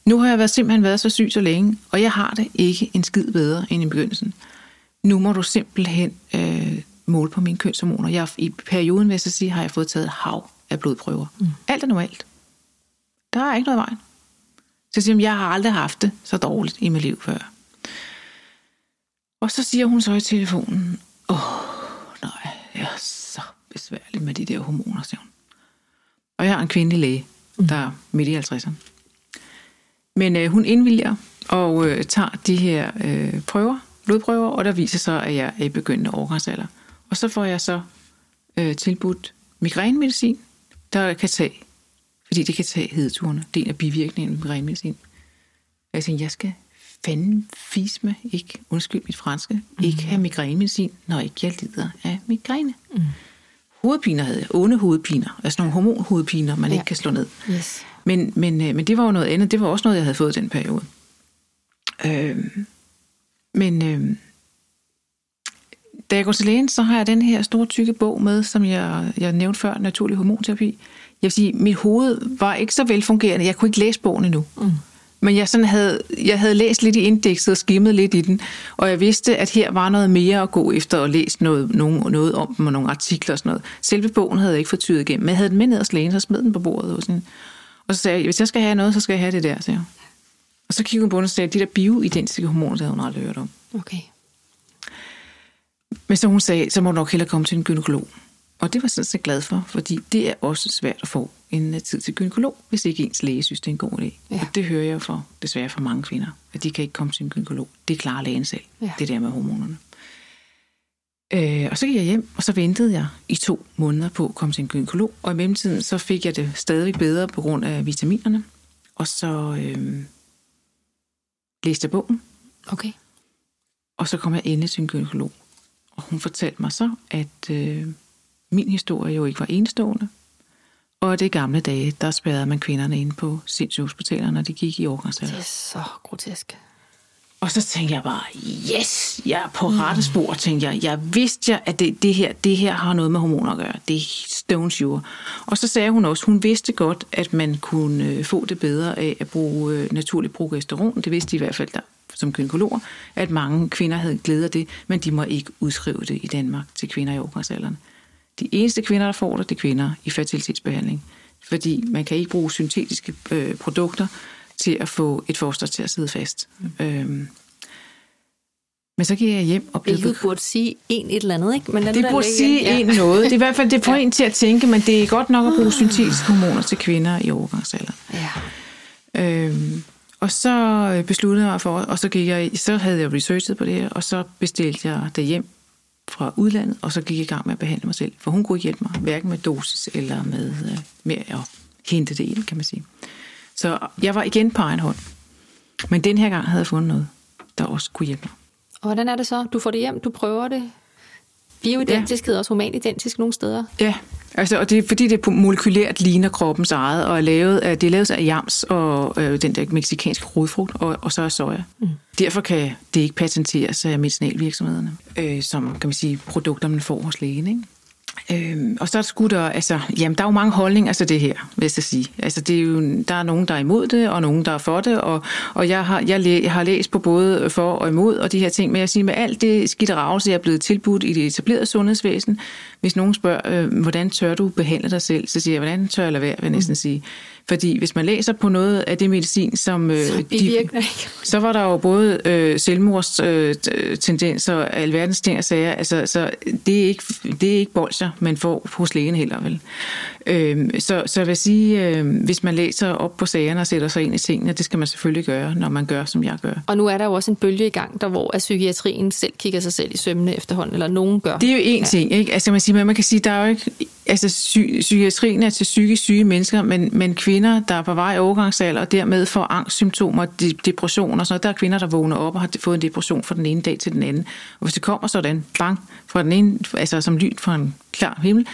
nu har jeg været, simpelthen været så syg så længe, og jeg har det ikke en skid bedre end i begyndelsen. Nu må du simpelthen øh, måle på mine kønshormoner. Jeg, I perioden, vil jeg så sige, har jeg fået taget hav af blodprøver. Mm. Alt er normalt. Der er ikke noget i vejen. Så siger hun, jeg har aldrig haft det så dårligt i mit liv før. Og så siger hun så i telefonen, åh, nej, jeg er så besværlig med de der hormoner, siger hun. Og jeg har en kvindelig læge, mm. der er midt i 50'erne. Men øh, hun indvilger og øh, tager de her øh, prøver, blodprøver, og der viser sig, at jeg er i begyndende overgangsalder. Og så får jeg så øh, tilbudt migrænemedicin, der kan tage fordi det kan tage hedeturene. Det er en af bivirkningerne med migrænemedicin. Jeg tænkte, jeg skal fanden fisme, ikke, undskyld mit franske, mm. ikke have migrænemedicin, når ikke jeg lider af migræne. Mm. Hovedpiner havde jeg, onde hovedpiner, altså nogle hormonhovedpiner, man ja. ikke kan slå ned. Yes. Men, men, øh, men det var jo noget andet, det var også noget, jeg havde fået i den periode. Øh, men øh, da jeg går til lægen, så har jeg den her store tykke bog med, som jeg, jeg nævnte før, Naturlig Hormonterapi. Jeg vil sige, mit hoved var ikke så velfungerende. Jeg kunne ikke læse bogen endnu. Mm. Men jeg, sådan havde, jeg havde læst lidt i indekset og skimmet lidt i den, og jeg vidste, at her var noget mere at gå efter og læse noget, noget, noget om dem og nogle artikler og sådan noget. Selve bogen havde jeg ikke fået tydet igennem, men jeg havde den med ned og lægen, så smed den på bordet. Og, sådan. og så sagde jeg, hvis jeg skal have noget, så skal jeg have det der, sagde jeg. Og så kiggede hun på den og sagde, de der bioidentiske hormoner, det havde hun aldrig hørt om. Okay. Men så hun sagde, så må du nok hellere komme til en gynekolog. Og det var jeg sådan set glad for, fordi det er også svært at få en tid til gynekolog, hvis ikke ens læge synes, det er en god idé. Ja. Og det hører jeg for, desværre for mange kvinder, at de kan ikke komme til en gynekolog. Det klarer lægen selv, ja. det der med hormonerne. Øh, og så gik jeg hjem, og så ventede jeg i to måneder på at komme til en gynekolog. Og i mellemtiden, så fik jeg det stadig bedre på grund af vitaminerne. Og så øh, læste jeg bogen. Okay. Og så kom jeg endelig til en gynekolog. Og hun fortalte mig så, at øh, min historie jo ikke var enestående. Og det gamle dage, der spærrede man kvinderne ind på sindssygehospitalerne, når de gik i overgangsalder. Det er så grotesk. Og så tænkte jeg bare, yes, jeg er på mm. rette spor, tænkte jeg. Jeg vidste, at det, det, her, det her har noget med hormoner at gøre. Det er stone sure. Og så sagde hun også, hun vidste godt, at man kunne øh, få det bedre af at bruge øh, naturlig progesteron. Det vidste de i hvert fald der som gynekologer, at mange kvinder havde glæde af det, men de må ikke udskrive det i Danmark til kvinder i overgangsalderen. De eneste kvinder, der får det, det er kvinder i fertilitetsbehandling. Fordi man kan ikke bruge syntetiske øh, produkter til at få et foster til at sidde fast. Øhm, men så gik jeg hjem og blev... Hvilket burde sige en et eller andet, ikke? Men det burde sige ja. en noget. Det er i hvert fald det får ja. en til at tænke, men det er godt nok at bruge syntetiske hormoner til kvinder i overgangsalderen. Ja. Øhm, og så besluttede jeg for, og så, gik jeg, så havde jeg researchet på det her, og så bestilte jeg det hjem fra udlandet, og så gik jeg i gang med at behandle mig selv. For hun kunne ikke hjælpe mig, hverken med dosis eller med, øh, med at hente det ind, kan man sige. Så jeg var igen på egen hånd. Men den her gang havde jeg fundet noget, der også kunne hjælpe mig. Og hvordan er det så? Du får det hjem, du prøver det. Bioidentisk ja. hedder også humanidentisk nogle steder. Ja, altså, og det er fordi, det molekylært ligner kroppens eget, og er lavet af, det er lavet af jams og øh, den der meksikanske rodfrugt, og, og så er soja. Mm. Derfor kan det ikke patenteres af medicinalvirksomhederne, øh, som kan man sige, produkter, man får hos lægen. Ikke? Øhm, og så skulle der, altså, jamen, der er jo mange holdninger til det her, vil jeg sige. Altså, det er jo, der er nogen, der er imod det, og nogen, der er for det, og, og jeg, har, jeg, læ, jeg har læst på både for og imod, og de her ting, men jeg siger, med alt det skidte ravelse, jeg er blevet tilbudt i det etablerede sundhedsvæsen, hvis nogen spørger, øh, hvordan tør du behandle dig selv, så siger jeg, hvordan tør jeg lade være, vil jeg næsten sige. Fordi hvis man læser på noget af det medicin, som... Øh, så, de, så var der jo både øh, selvmordstendenser øh, og alverdens ting og sager. Altså, så det er, ikke, det er ikke bolcher, man får hos lægen heller, vel? Øh, så, så jeg vil sige, øh, hvis man læser op på sagerne og sætter sig ind i tingene, det skal man selvfølgelig gøre, når man gør, som jeg gør. Og nu er der jo også en bølge i gang, der hvor at psykiatrien selv kigger sig selv i sømmene efterhånden, eller nogen gør. Det er jo en ja. ting, ikke? Altså man, siger, man kan sige, der er jo ikke... Altså psy- psykiatrien er til psykisk syge mennesker, men, men kvinder, der er på vej i overgangsalder, og dermed får angstsymptomer, de, depression og sådan noget, der er kvinder, der vågner op og har fået en depression fra den ene dag til den anden. Og hvis det kommer sådan, bang, fra den ene, altså som lyn fra en klar himmel,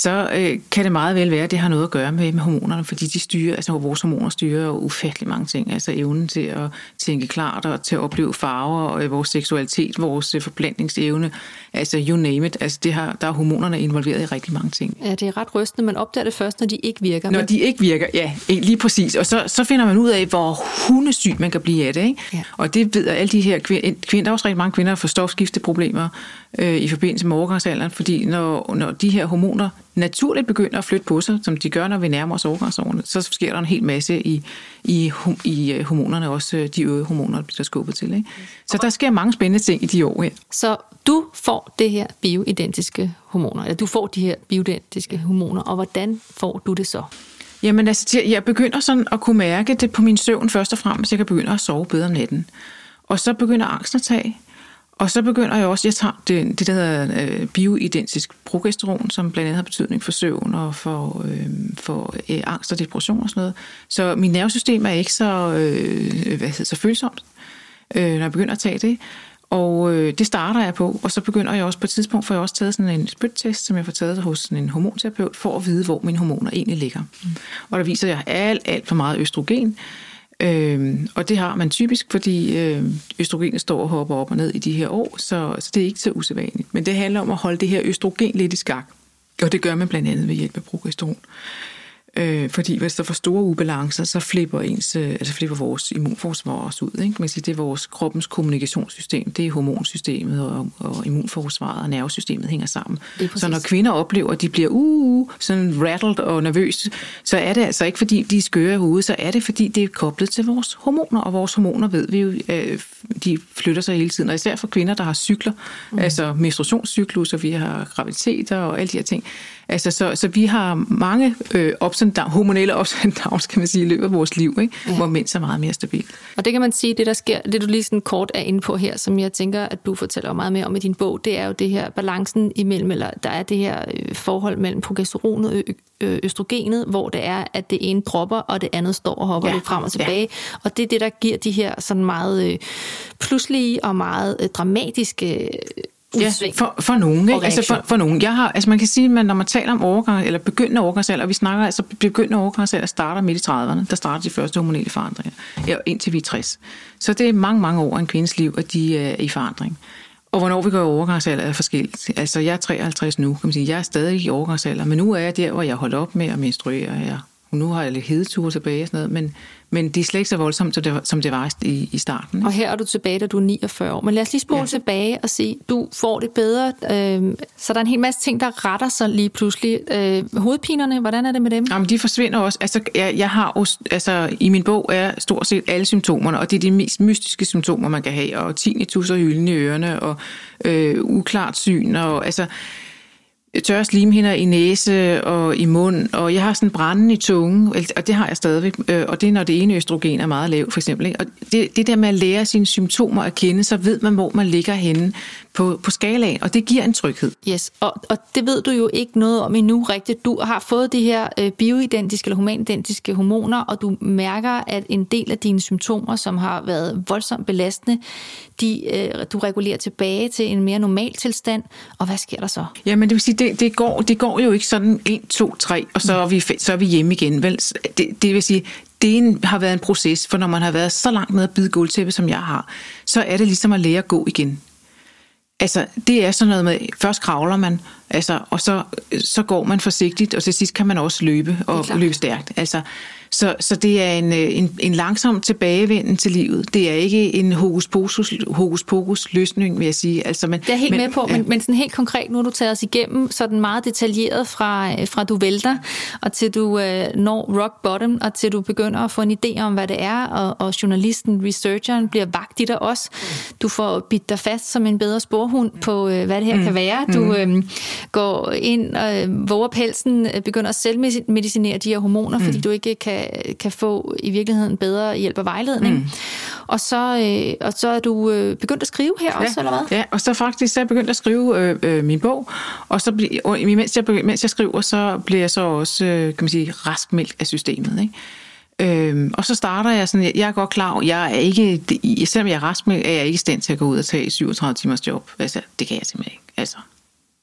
så øh, kan det meget vel være, at det har noget at gøre med, med hormonerne, fordi de styrer, altså vores hormoner styrer jo ufattelig mange ting, altså evnen til at tænke klart og til at opleve farver, og øh, vores seksualitet, vores øh, forblandingsevne, altså you name it, altså det har, der er hormonerne involveret i rigtig mange ting. Ja, det er ret rystende, man opdager det først, når de ikke virker. Når men... de ikke virker, ja, lige præcis, og så, så finder man ud af, hvor hundesyg man kan blive af det, ikke? Ja. og det ved alle de her kvinder, kvinder, der er også rigtig mange kvinder, der får stofskifteproblemer øh, i forbindelse med overgangsalderen, fordi når, når de her hormoner naturligt begynder at flytte på sig, som de gør, når vi nærmer os overgangsårene, så sker der en hel masse i, i, i øh, hormonerne, også øh, de øvrige hormoner, der bliver skubbet til. Ikke? Så der sker mange spændende ting i de år her. Så du får det her bioidentiske hormoner, eller du får de her bioidentiske hormoner, og hvordan får du det så? Jamen altså, jeg begynder sådan at kunne mærke det på min søvn først og fremmest. Jeg kan begynde at sove bedre om natten. Og så begynder angsten at tage. Og så begynder jeg også, jeg tager det, det der hedder øh, bioidentisk progesteron, som blandt andet har betydning for søvn og for, øh, for øh, angst og depression og sådan noget. Så min nervesystem er ikke så, øh, hvad hedder, så følsomt, øh, når jeg begynder at tage det. Og øh, det starter jeg på, og så begynder jeg også på et tidspunkt, for jeg også taget sådan en spyttest, som jeg får taget hos sådan en hormonterapeut, for at vide, hvor mine hormoner egentlig ligger. Mm. Og der viser, jeg alt, alt for meget østrogen, Øh, og det har man typisk, fordi øh, østrogenet står og hopper op og ned i de her år, så, så det er ikke så usædvanligt. Men det handler om at holde det her østrogen lidt i skak, og det gør man blandt andet ved hjælp af progesteron. Øh, fordi hvis der får store ubalancer, så flipper, ens, øh, altså flipper vores immunforsvar også ud. Ikke? Man siger, det er vores kroppens kommunikationssystem, det er hormonsystemet og, og immunforsvaret og nervesystemet hænger sammen. Så når kvinder oplever, at de bliver uh, sådan rattled og nervøse, så er det altså ikke fordi, de er skøre i hovedet, så er det fordi, det er koblet til vores hormoner, og vores hormoner ved vi jo, øh, de flytter sig hele tiden. Og især for kvinder, der har cykler, mm. altså menstruationscyklus, og vi har graviditeter og alle de her ting, Altså, så, så vi har mange øh, ups and down, hormonelle ups and downs, kan man sige, i løbet af vores liv, ikke? Ja. hvor mænd er meget mere stabil. Og det kan man sige, det der sker, det du lige sådan kort er inde på her, som jeg tænker, at du fortæller meget mere om i din bog, det er jo det her balancen imellem, eller der er det her øh, forhold mellem progesteron og østrogenet, hvor det er, at det ene dropper, og det andet står og hopper ja. lidt frem og tilbage. Ja. Og det er det, der giver de her sådan meget øh, pludselige og meget øh, dramatiske udsving. Ja, for, for nogen. Ikke? Altså for, for nogen. Jeg har, altså man kan sige, at når man taler om overgang, eller begyndende overgangsalder, og vi snakker altså begyndende overgangsalder starter midt i 30'erne, der starter de første hormonelle forandringer, indtil vi er 60. Så det er mange, mange år i en kvindes liv, at de er i forandring. Og hvornår vi går i overgangsalder er forskelligt. Altså jeg er 53 nu, kan man sige. Jeg er stadig i overgangsalder, men nu er jeg der, hvor jeg holdt op med at menstruere. Jeg Nu har jeg lidt hedeture tilbage og sådan noget, men, men det er slet ikke så voldsomt, som det, som det var i, i starten. Ikke? Og her er du tilbage, da du er 49 år. Men lad os lige spole ja. tilbage og se, du får det bedre. Øh, så der er en hel masse ting, der retter sig lige pludselig. Øh, hovedpinerne, hvordan er det med dem? Jamen, de forsvinder også. Altså, jeg, jeg har også, altså, i min bog er stort set alle symptomerne, og det er de mest mystiske symptomer, man kan have. Og tinnitus og hylden i ørerne, og øh, uklart syn, og altså tørre slimhinder i næse og i mund, og jeg har sådan brænde i tungen, og det har jeg stadigvæk, øh, og det er, når det ene østrogen er meget lavt, for eksempel. Og det, det der med at lære sine symptomer at kende, så ved man, hvor man ligger henne på, på skalaen, og det giver en tryghed. Yes, og, og det ved du jo ikke noget om endnu rigtigt. Du har fået de her øh, bioidentiske eller humanidentiske hormoner, og du mærker, at en del af dine symptomer, som har været voldsomt belastende, de, øh, du regulerer tilbage til en mere normal tilstand, og hvad sker der så? Jamen det vil sige, det, det, går, det går jo ikke sådan 1, 2, 3, og så er vi, så er vi hjemme igen. Vel? Det, det vil sige, det en, har været en proces, for når man har været så langt med at bide guldtæppe, som jeg har, så er det ligesom at lære at gå igen. Altså, det er sådan noget med, først kravler man, altså, og så, så går man forsigtigt, og til sidst kan man også løbe og løbe stærkt. Altså, så, så det er en, øh, en, en langsom tilbagevenden til livet. Det er ikke en hokus pokus, hokus pokus løsning, vil jeg sige. Altså, men, det er helt men, med på, men, men sådan helt konkret, nu har du taget os igennem sådan meget detaljeret fra, øh, fra du vælter, og til du øh, når rock bottom, og til du begynder at få en idé om, hvad det er, og, og journalisten, researcheren bliver vagt i dig også. Du får bidt dig fast som en bedre sporhund på, øh, hvad det her mm. kan være. Du øh, går ind og øh, våger pelsen, begynder at selvmedicinere de her hormoner, mm. fordi du ikke kan kan, få i virkeligheden bedre hjælp og vejledning. Mm. Og, så, øh, og så er du øh, begyndt at skrive her ja, også, eller hvad? Ja, og så faktisk så er jeg begyndt at skrive øh, øh, min bog, og så og mens, jeg, mens jeg skriver, så bliver jeg så også, øh, kan man sige, raskmeldt af systemet, ikke? Øhm, og så starter jeg sådan, jeg er godt klar over, jeg er ikke, selvom jeg er rask er jeg ikke i stand til at gå ud og tage 37 timers job. Altså, det kan jeg simpelthen ikke. Altså,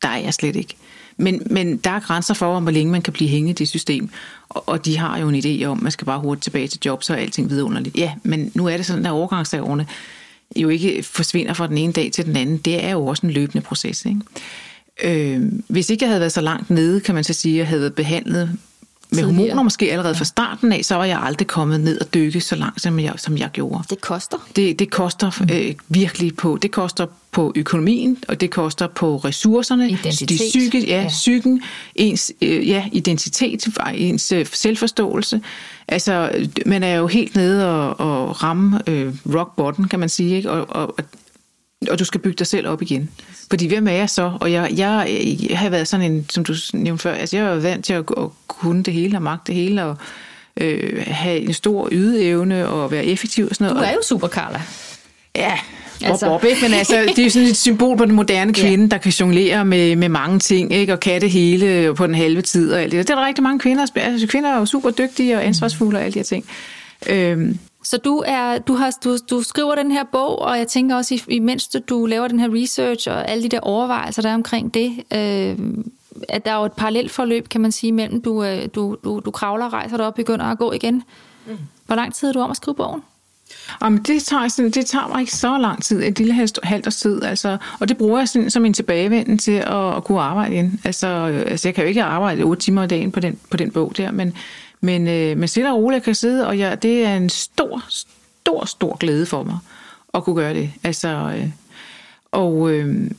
der er jeg slet ikke. Men, men der er grænser for, hvor længe man kan blive hængende i det system. Og, og de har jo en idé om, at man skal bare hurtigt tilbage til job, så er alting vidunderligt. Ja, men nu er det sådan, at overgangsdagene jo ikke forsvinder fra den ene dag til den anden. Det er jo også en løbende proces. Ikke? Øh, hvis ikke jeg havde været så langt nede, kan man så sige, at jeg havde været behandlet med tidligere. hormoner måske allerede fra starten af, så var jeg aldrig kommet ned og dykke så langt, som jeg, som jeg gjorde. Det koster? Det, det koster øh, virkelig på. Det koster på økonomien, og det koster på ressourcerne. Identitet. De psyke, ja, ja. psyken, ens øh, ja, identitet, ens øh, selvforståelse. Altså, man er jo helt nede og, og ramme øh, rock bottom, kan man sige, ikke? Og, og, og du skal bygge dig selv op igen. Fordi hvem er jeg så? Og jeg, jeg, jeg har været sådan en, som du nævnte før, altså jeg er vant til at, at kunne det hele og magte det hele, og øh, have en stor ydeevne og være effektiv og sådan noget. Du er jo super, Carla. Ja, altså. Bob, ikke? Men altså, det er jo sådan et symbol på den moderne kvinde, ja. der kan jonglere med, med mange ting, ikke? og kan det hele på den halve tid og alt det. Det er der rigtig mange kvinder. Altså, kvinder er jo super dygtige og ansvarsfulde og alle de her ting. Øhm, så du, er, du, har, du, du skriver den her bog, og jeg tænker også, imens du laver den her research og alle de der overvejelser, der er omkring det, øh, at der er jo et parallelt forløb, kan man sige, mellem du, øh, du, du, du kravler, rejser dig op og begynder at gå igen. Mm. Hvor lang tid er du om at skrive bogen? Jamen, det, tager, sådan, det tager mig ikke så lang tid, et lille halvt års tid, altså, og det bruger jeg sådan, som en tilbagevenden til at, at kunne arbejde ind. Altså, øh, altså, jeg kan jo ikke arbejde otte timer i dagen på den, på den bog der, men, men, øh, men stille og roligt kan sidde, og jeg, det er en stor, stor, stor glæde for mig at kunne gøre det. Altså, øh, og øh,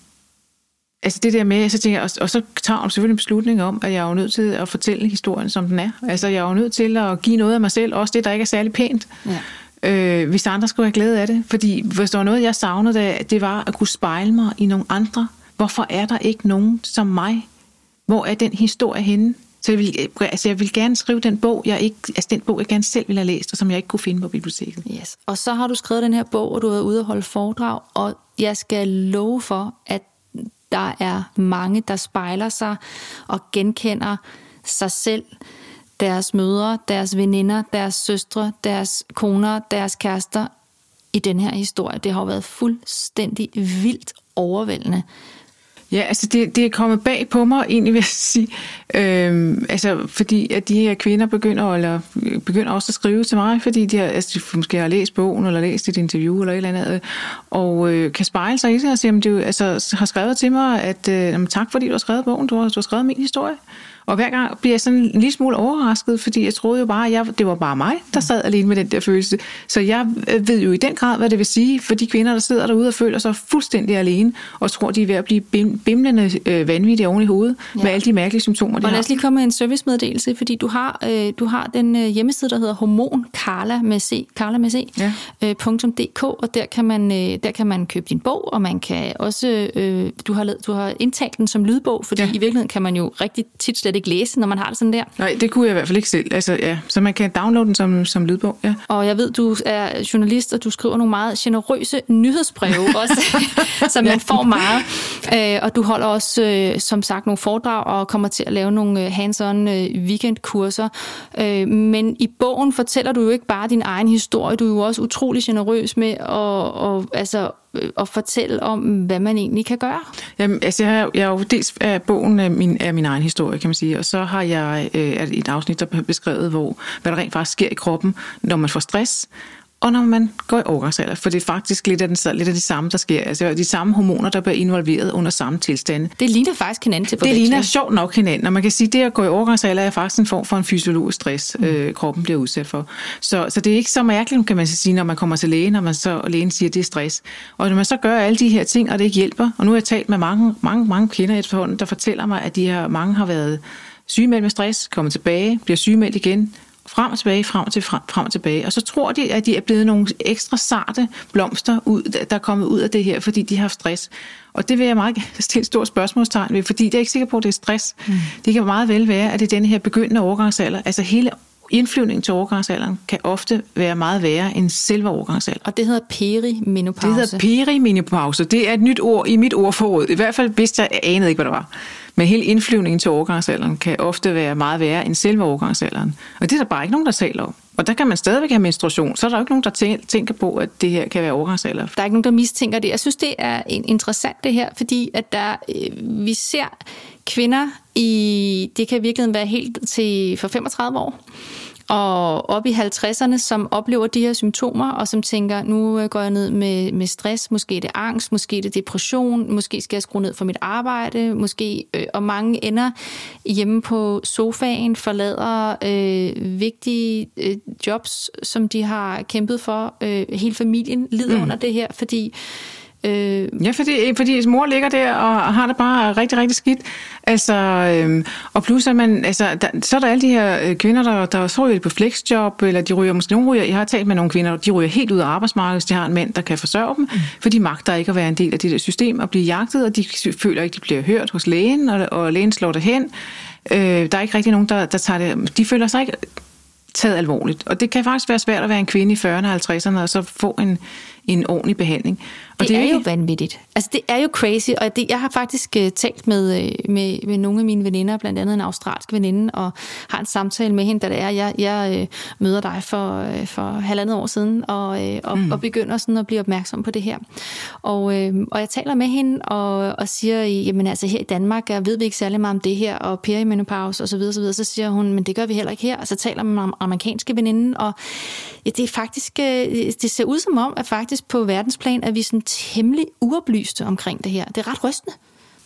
altså det der med, så tænker jeg, og, og så tager jeg selvfølgelig en beslutning om, at jeg er jo nødt til at fortælle historien, som den er. Altså jeg er jo nødt til at give noget af mig selv, også det, der ikke er særlig pænt. Ja. Øh, hvis andre skulle have glæde af det. Fordi hvis der var noget, jeg savnede, det var at kunne spejle mig i nogle andre. Hvorfor er der ikke nogen som mig? Hvor er den historie henne? Så jeg vil, øh, altså jeg vil gerne skrive den bog, jeg ikke, altså den bog, jeg gerne selv ville have læst, og som jeg ikke kunne finde på biblioteket. Yes. Og så har du skrevet den her bog, og du har ude og holde foredrag, og jeg skal love for, at der er mange, der spejler sig og genkender sig selv, deres mødre, deres veninder, deres søstre, deres koner, deres kærester i den her historie. Det har jo været fuldstændig vildt overvældende. Ja, altså det, det er kommet bag på mig, egentlig vil jeg sige. Øhm, altså fordi at de her kvinder begynder, eller øh, begynder også at skrive til mig, fordi de, har, altså, de måske har læst bogen, eller læst et interview, eller et eller andet, og øh, kan spejle sig i det og sige, at de altså, har skrevet til mig, at øh, tak fordi du har skrevet bogen, du har, du har skrevet min historie. Og hver gang bliver jeg sådan en lille smule overrasket, fordi jeg troede jo bare, at jeg, det var bare mig, der sad alene med den der følelse. Så jeg øh, ved jo i den grad, hvad det vil sige for de kvinder, der sidder derude og føler sig fuldstændig alene, og tror, de er ved at blive bim, bimlende øh, vanvittige oven i hovedet, ja. med alle de mærkelige symptomer, de og lad os lige komme med en servicemeddelelse, fordi du har, øh, du har den øh, hjemmeside, der hedder Hormon Carla med C, Carla med C, ja. øh, .dk, og der kan, man, øh, der kan man købe din bog, og man kan også, øh, du, har, du har indtalt den som lydbog, fordi ja. i virkeligheden kan man jo rigtig tit slet ikke læse, når man har det sådan der. Nej, det kunne jeg i hvert fald ikke selv. Altså, ja. Så man kan downloade den som, som lydbog, ja. Og jeg ved, du er journalist, og du skriver nogle meget generøse nyhedsbreve også, som man får meget. Øh, og du holder også, øh, som sagt, nogle foredrag og kommer til at lave nogle øh, hands-on weekendkurser. Men i bogen fortæller du jo ikke bare din egen historie, du er jo også utrolig generøs med at, og, altså, at fortælle om, hvad man egentlig kan gøre? Jamen, altså, jeg, har, jeg er jo dels af bogen af min, af min egen historie, kan man sige, og så har jeg øh, et afsnit, der beskrevet, hvor, hvad der rent faktisk sker i kroppen, når man får stress, og når man går i overgangsalder, for det er faktisk lidt af, den, lidt af det samme, der sker. Altså de samme hormoner, der bliver involveret under samme tilstand. Det ligner faktisk hinanden til Det ligner sjovt nok hinanden, og man kan sige, at det at gå i overgangsalder er faktisk en form for en fysiologisk stress, mm. øh, kroppen bliver udsat for. Så, så det er ikke så mærkeligt, kan man sige, når man kommer til lægen, når man så lægen siger, at det er stress. Og når man så gør alle de her ting, og det ikke hjælper, og nu har jeg talt med mange, mange, mange kvinder efterhånden, der fortæller mig, at de her, mange har været sygemeldt med stress, kommer tilbage, bliver sygemeldt igen, frem og tilbage, frem og, til, frem, frem og tilbage. Og så tror de, at de er blevet nogle ekstra sarte blomster, ud, der er kommet ud af det her, fordi de har stress. Og det vil jeg meget stille et stort spørgsmålstegn ved, fordi det er ikke sikker på, at det er stress. Mm. Det kan meget vel være, at det er den her begyndende overgangsalder, altså hele indflyvningen til overgangsalderen kan ofte være meget værre end selve overgangsalderen. Og det hedder perimenopause. Det hedder perimenopause. Det er et nyt ord i mit ordforråd. I hvert fald vidste jeg, jeg anede ikke, hvad det var. Men hele indflyvningen til overgangsalderen kan ofte være meget værre end selve overgangsalderen. Og det er der bare ikke nogen, der taler om. Og der kan man stadigvæk have menstruation, så er der jo ikke nogen, der tænker på, at det her kan være overgangsalder. Der er ikke nogen, der mistænker det. Jeg synes, det er interessant det her, fordi at der, øh, vi ser kvinder i, det kan virkelig være helt til for 35 år, og op i 50'erne, som oplever de her symptomer, og som tænker, nu øh, går jeg ned med, med stress, måske er det angst, måske er det depression, måske skal jeg skrue ned for mit arbejde, måske, øh, og mange ender hjemme på sofaen, forlader øh, vigtige øh, jobs, som de har kæmpet for. Øh, hele familien lider mm. under det her, fordi Øh, ja, fordi, fordi mor ligger der og har det bare rigtig, rigtig skidt. Altså, øh, og plus at man, altså, der, så er der alle de her øh, kvinder, der, der så ryger på flexjob, eller de ryger, måske nogle ryger, jeg har talt med nogle kvinder, de ryger helt ud af arbejdsmarkedet, hvis de har en mand, der kan forsørge dem, mm. for de magter ikke at være en del af det der system og blive jagtet, og de føler ikke, de bliver hørt hos lægen, og, og lægen slår det hen. Øh, der er ikke rigtig nogen, der, der tager det, de føler sig ikke taget alvorligt. Og det kan faktisk være svært at være en kvinde i 40'erne og 50'erne, og så få en, en ordentlig behandling. Og det, det er, er jo vanvittigt. Altså, det er jo crazy, og det, jeg har faktisk uh, talt med, uh, med, med nogle af mine veninder, blandt andet en australsk veninde, og har en samtale med hende, da det er, jeg, jeg uh, møder dig for, uh, for halvandet år siden, og, uh, og, mm. og begynder sådan at blive opmærksom på det her. Og, uh, og jeg taler med hende, og, og siger, jamen altså her i Danmark, jeg ved vi ikke særlig meget om det her, og perimenopause osv., osv., så siger hun, men det gør vi heller ikke her. Og så taler man om amerikanske veninde, og ja, det er faktisk, uh, det ser ud som om, at faktisk på verdensplan, at vi sådan temmelig uoplyste omkring det her. Det er ret rystende.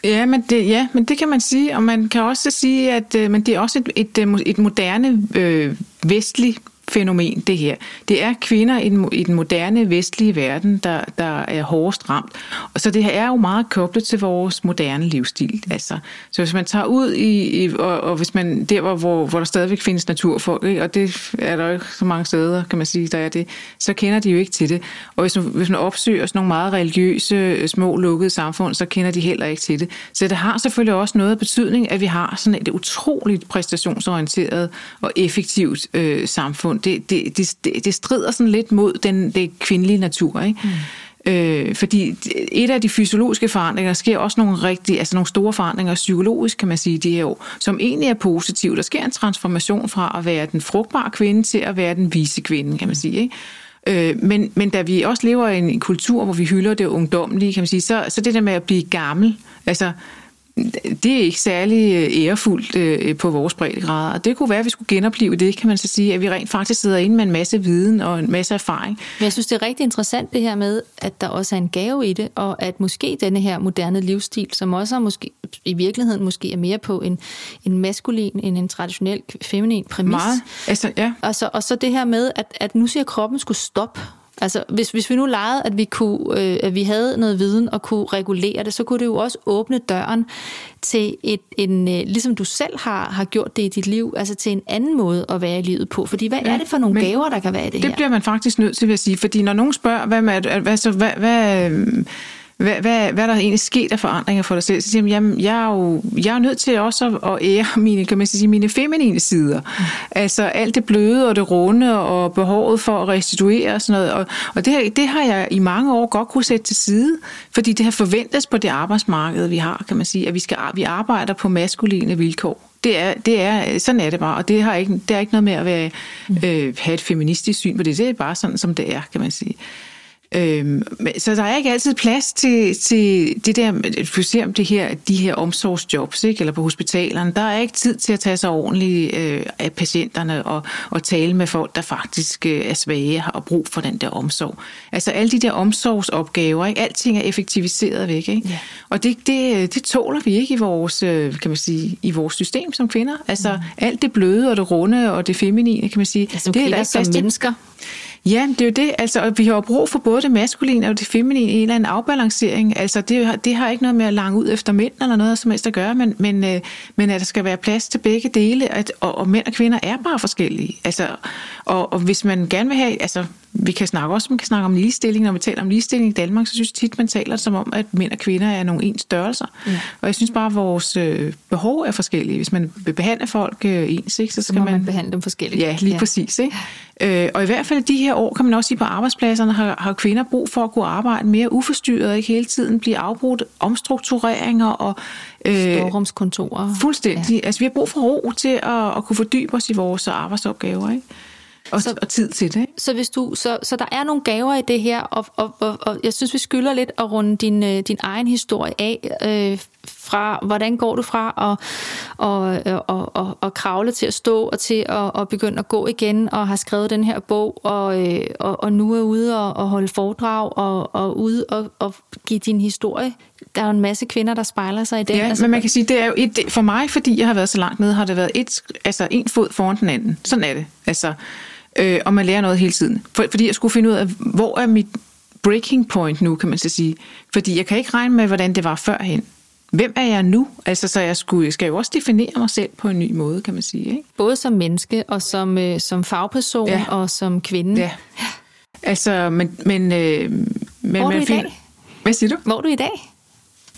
Ja, men det, ja, men det kan man sige, og man kan også sige, at øh, men det er også et, et, øh, et moderne øh, vestligt fænomen, det her. Det er kvinder i den, i den moderne vestlige verden, der, der er hårdest ramt. Og så det her er jo meget koblet til vores moderne livsstil. Altså, så hvis man tager ud i, i og, og hvis man der, hvor, hvor, hvor der stadigvæk findes naturfolk, ikke? og det er der jo ikke så mange steder, kan man sige, der er det, så kender de jo ikke til det. Og hvis, hvis man opsøger sådan nogle meget religiøse, øh, små, lukkede samfund, så kender de heller ikke til det. Så det har selvfølgelig også noget betydning, at vi har sådan et utroligt præstationsorienteret og effektivt øh, samfund det, det, det, det strider sådan lidt mod den det kvindelige natur, ikke? Mm. Øh, fordi et af de fysiologiske forandringer sker også nogle rigtig, altså nogle store forandringer psykologisk, kan man sige, de her år, som egentlig er positive. Der sker en transformation fra at være den frugtbare kvinde til at være den vise kvinde, kan man sige. Ikke? Øh, men, men da vi også lever i en kultur, hvor vi hylder det ungdomlige, kan man sige, så, så det der med at blive gammel, altså det er ikke særlig øh, ærefuldt øh, på vores breddegrader. Og det kunne være, at vi skulle genopleve det, kan man så sige, at vi rent faktisk sidder inde med en masse viden og en masse erfaring. Men jeg synes, det er rigtig interessant det her med, at der også er en gave i det, og at måske denne her moderne livsstil, som også er måske, i virkeligheden måske er mere på en, en maskulin end en traditionel feminin præmis. Meget. Altså, ja. og, så, og så det her med, at, at nu siger kroppen skulle stoppe Altså, hvis, hvis vi nu legede, at vi, kunne, øh, at vi havde noget viden og kunne regulere det, så kunne det jo også åbne døren til et, en, øh, ligesom du selv har, har gjort det i dit liv, altså til en anden måde at være i livet på. Fordi hvad ja, er det for nogle gaver, der kan være i det, det her? Det bliver man faktisk nødt til at sige, fordi når nogen spørger, hvad, med, hvad, så, hvad, hvad, hvad, hvad, der egentlig sket af forandringer for dig selv, så siger jeg, jamen, jeg er jo jeg er nødt til også at, at ære mine, kan man sige, mine feminine sider. Mm. Altså alt det bløde og det runde og behovet for at restituere og sådan noget. Og, og det, det har jeg i mange år godt kunne sætte til side, fordi det har forventes på det arbejdsmarked, vi har, kan man sige, at vi, skal, vi arbejder på maskuline vilkår. Det er, det er, sådan er det bare, og det har ikke, det har ikke noget med at være, mm. øh, have et feministisk syn på det. Det er bare sådan, som det er, kan man sige. Øhm, så der er ikke altid plads til, til det der, du ser om det her, de her omsorgsjobs, ikke? eller på hospitalerne. Der er ikke tid til at tage sig ordentligt øh, af patienterne og, og tale med folk, der faktisk øh, er svage og brug for den der omsorg. Altså alle de der omsorgsopgaver, ikke? alting er effektiviseret væk. Ikke? Ja. Og det, det, det tåler vi ikke i vores, øh, kan man sige, i vores system som kvinder. Altså mm. alt det bløde og det runde og det feminine, kan man sige. Ja, som det er der ikke som mennesker. Ja, det er jo det. Altså, vi har jo brug for både det maskuline og det feminine i en eller anden afbalancering. Altså, det, det har ikke noget med at lange ud efter mænd eller noget som helst at gøre, men, men, øh, men at der skal være plads til begge dele, at, og, og mænd og kvinder er bare forskellige. Altså, og, og hvis man gerne vil have, altså, vi kan snakke også man kan snakke om ligestilling. Når vi taler om ligestilling i Danmark, så synes jeg tit, man taler som om, at mænd og kvinder er nogle ens størrelser. Ja. Og jeg synes bare, at vores øh, behov er forskellige. Hvis man vil behandle folk øh, ens, ikke, så skal så man, man behandle dem forskelligt. Ja, lige ja. præcis. Ikke? Øh, og i hvert fald de her år, kan man også sige, på arbejdspladserne har, har kvinder brug for at kunne arbejde mere uforstyrret, ikke hele tiden blive afbrudt omstruktureringer og øh, Storrumskontorer. Fuldstændig. Ja. Altså, vi har brug for ro til at, at kunne fordybe os i vores arbejdsopgaver, ikke? Og, så, og tid til det. Så, hvis du, så, så der er nogle gaver i det her, og, og, og, og jeg synes, vi skylder lidt at runde din, øh, din egen historie af, øh, fra hvordan går du fra at og, og, og, og kravle til at stå og til at og begynde at gå igen, og har skrevet den her bog, og, øh, og, og nu er ude og, og holde foredrag, og, og ude og, og give din historie der er jo en masse kvinder, der spejler sig i det. Ja, altså, men man kan sige, det er jo et, for mig, fordi jeg har været så langt nede, har det været et, altså en fod foran den anden. Sådan er det. Altså, øh, og man lærer noget hele tiden. For, fordi jeg skulle finde ud af, hvor er mit breaking point nu, kan man så sige. Fordi jeg kan ikke regne med, hvordan det var førhen. Hvem er jeg nu? Altså, så jeg, skulle, jeg skal jo også definere mig selv på en ny måde, kan man sige. Ikke? Både som menneske og som, øh, som fagperson ja. og som kvinde. Ja. Altså, men... men øh, men Hvor er du i dag? Hvad siger du? Hvor er du i dag?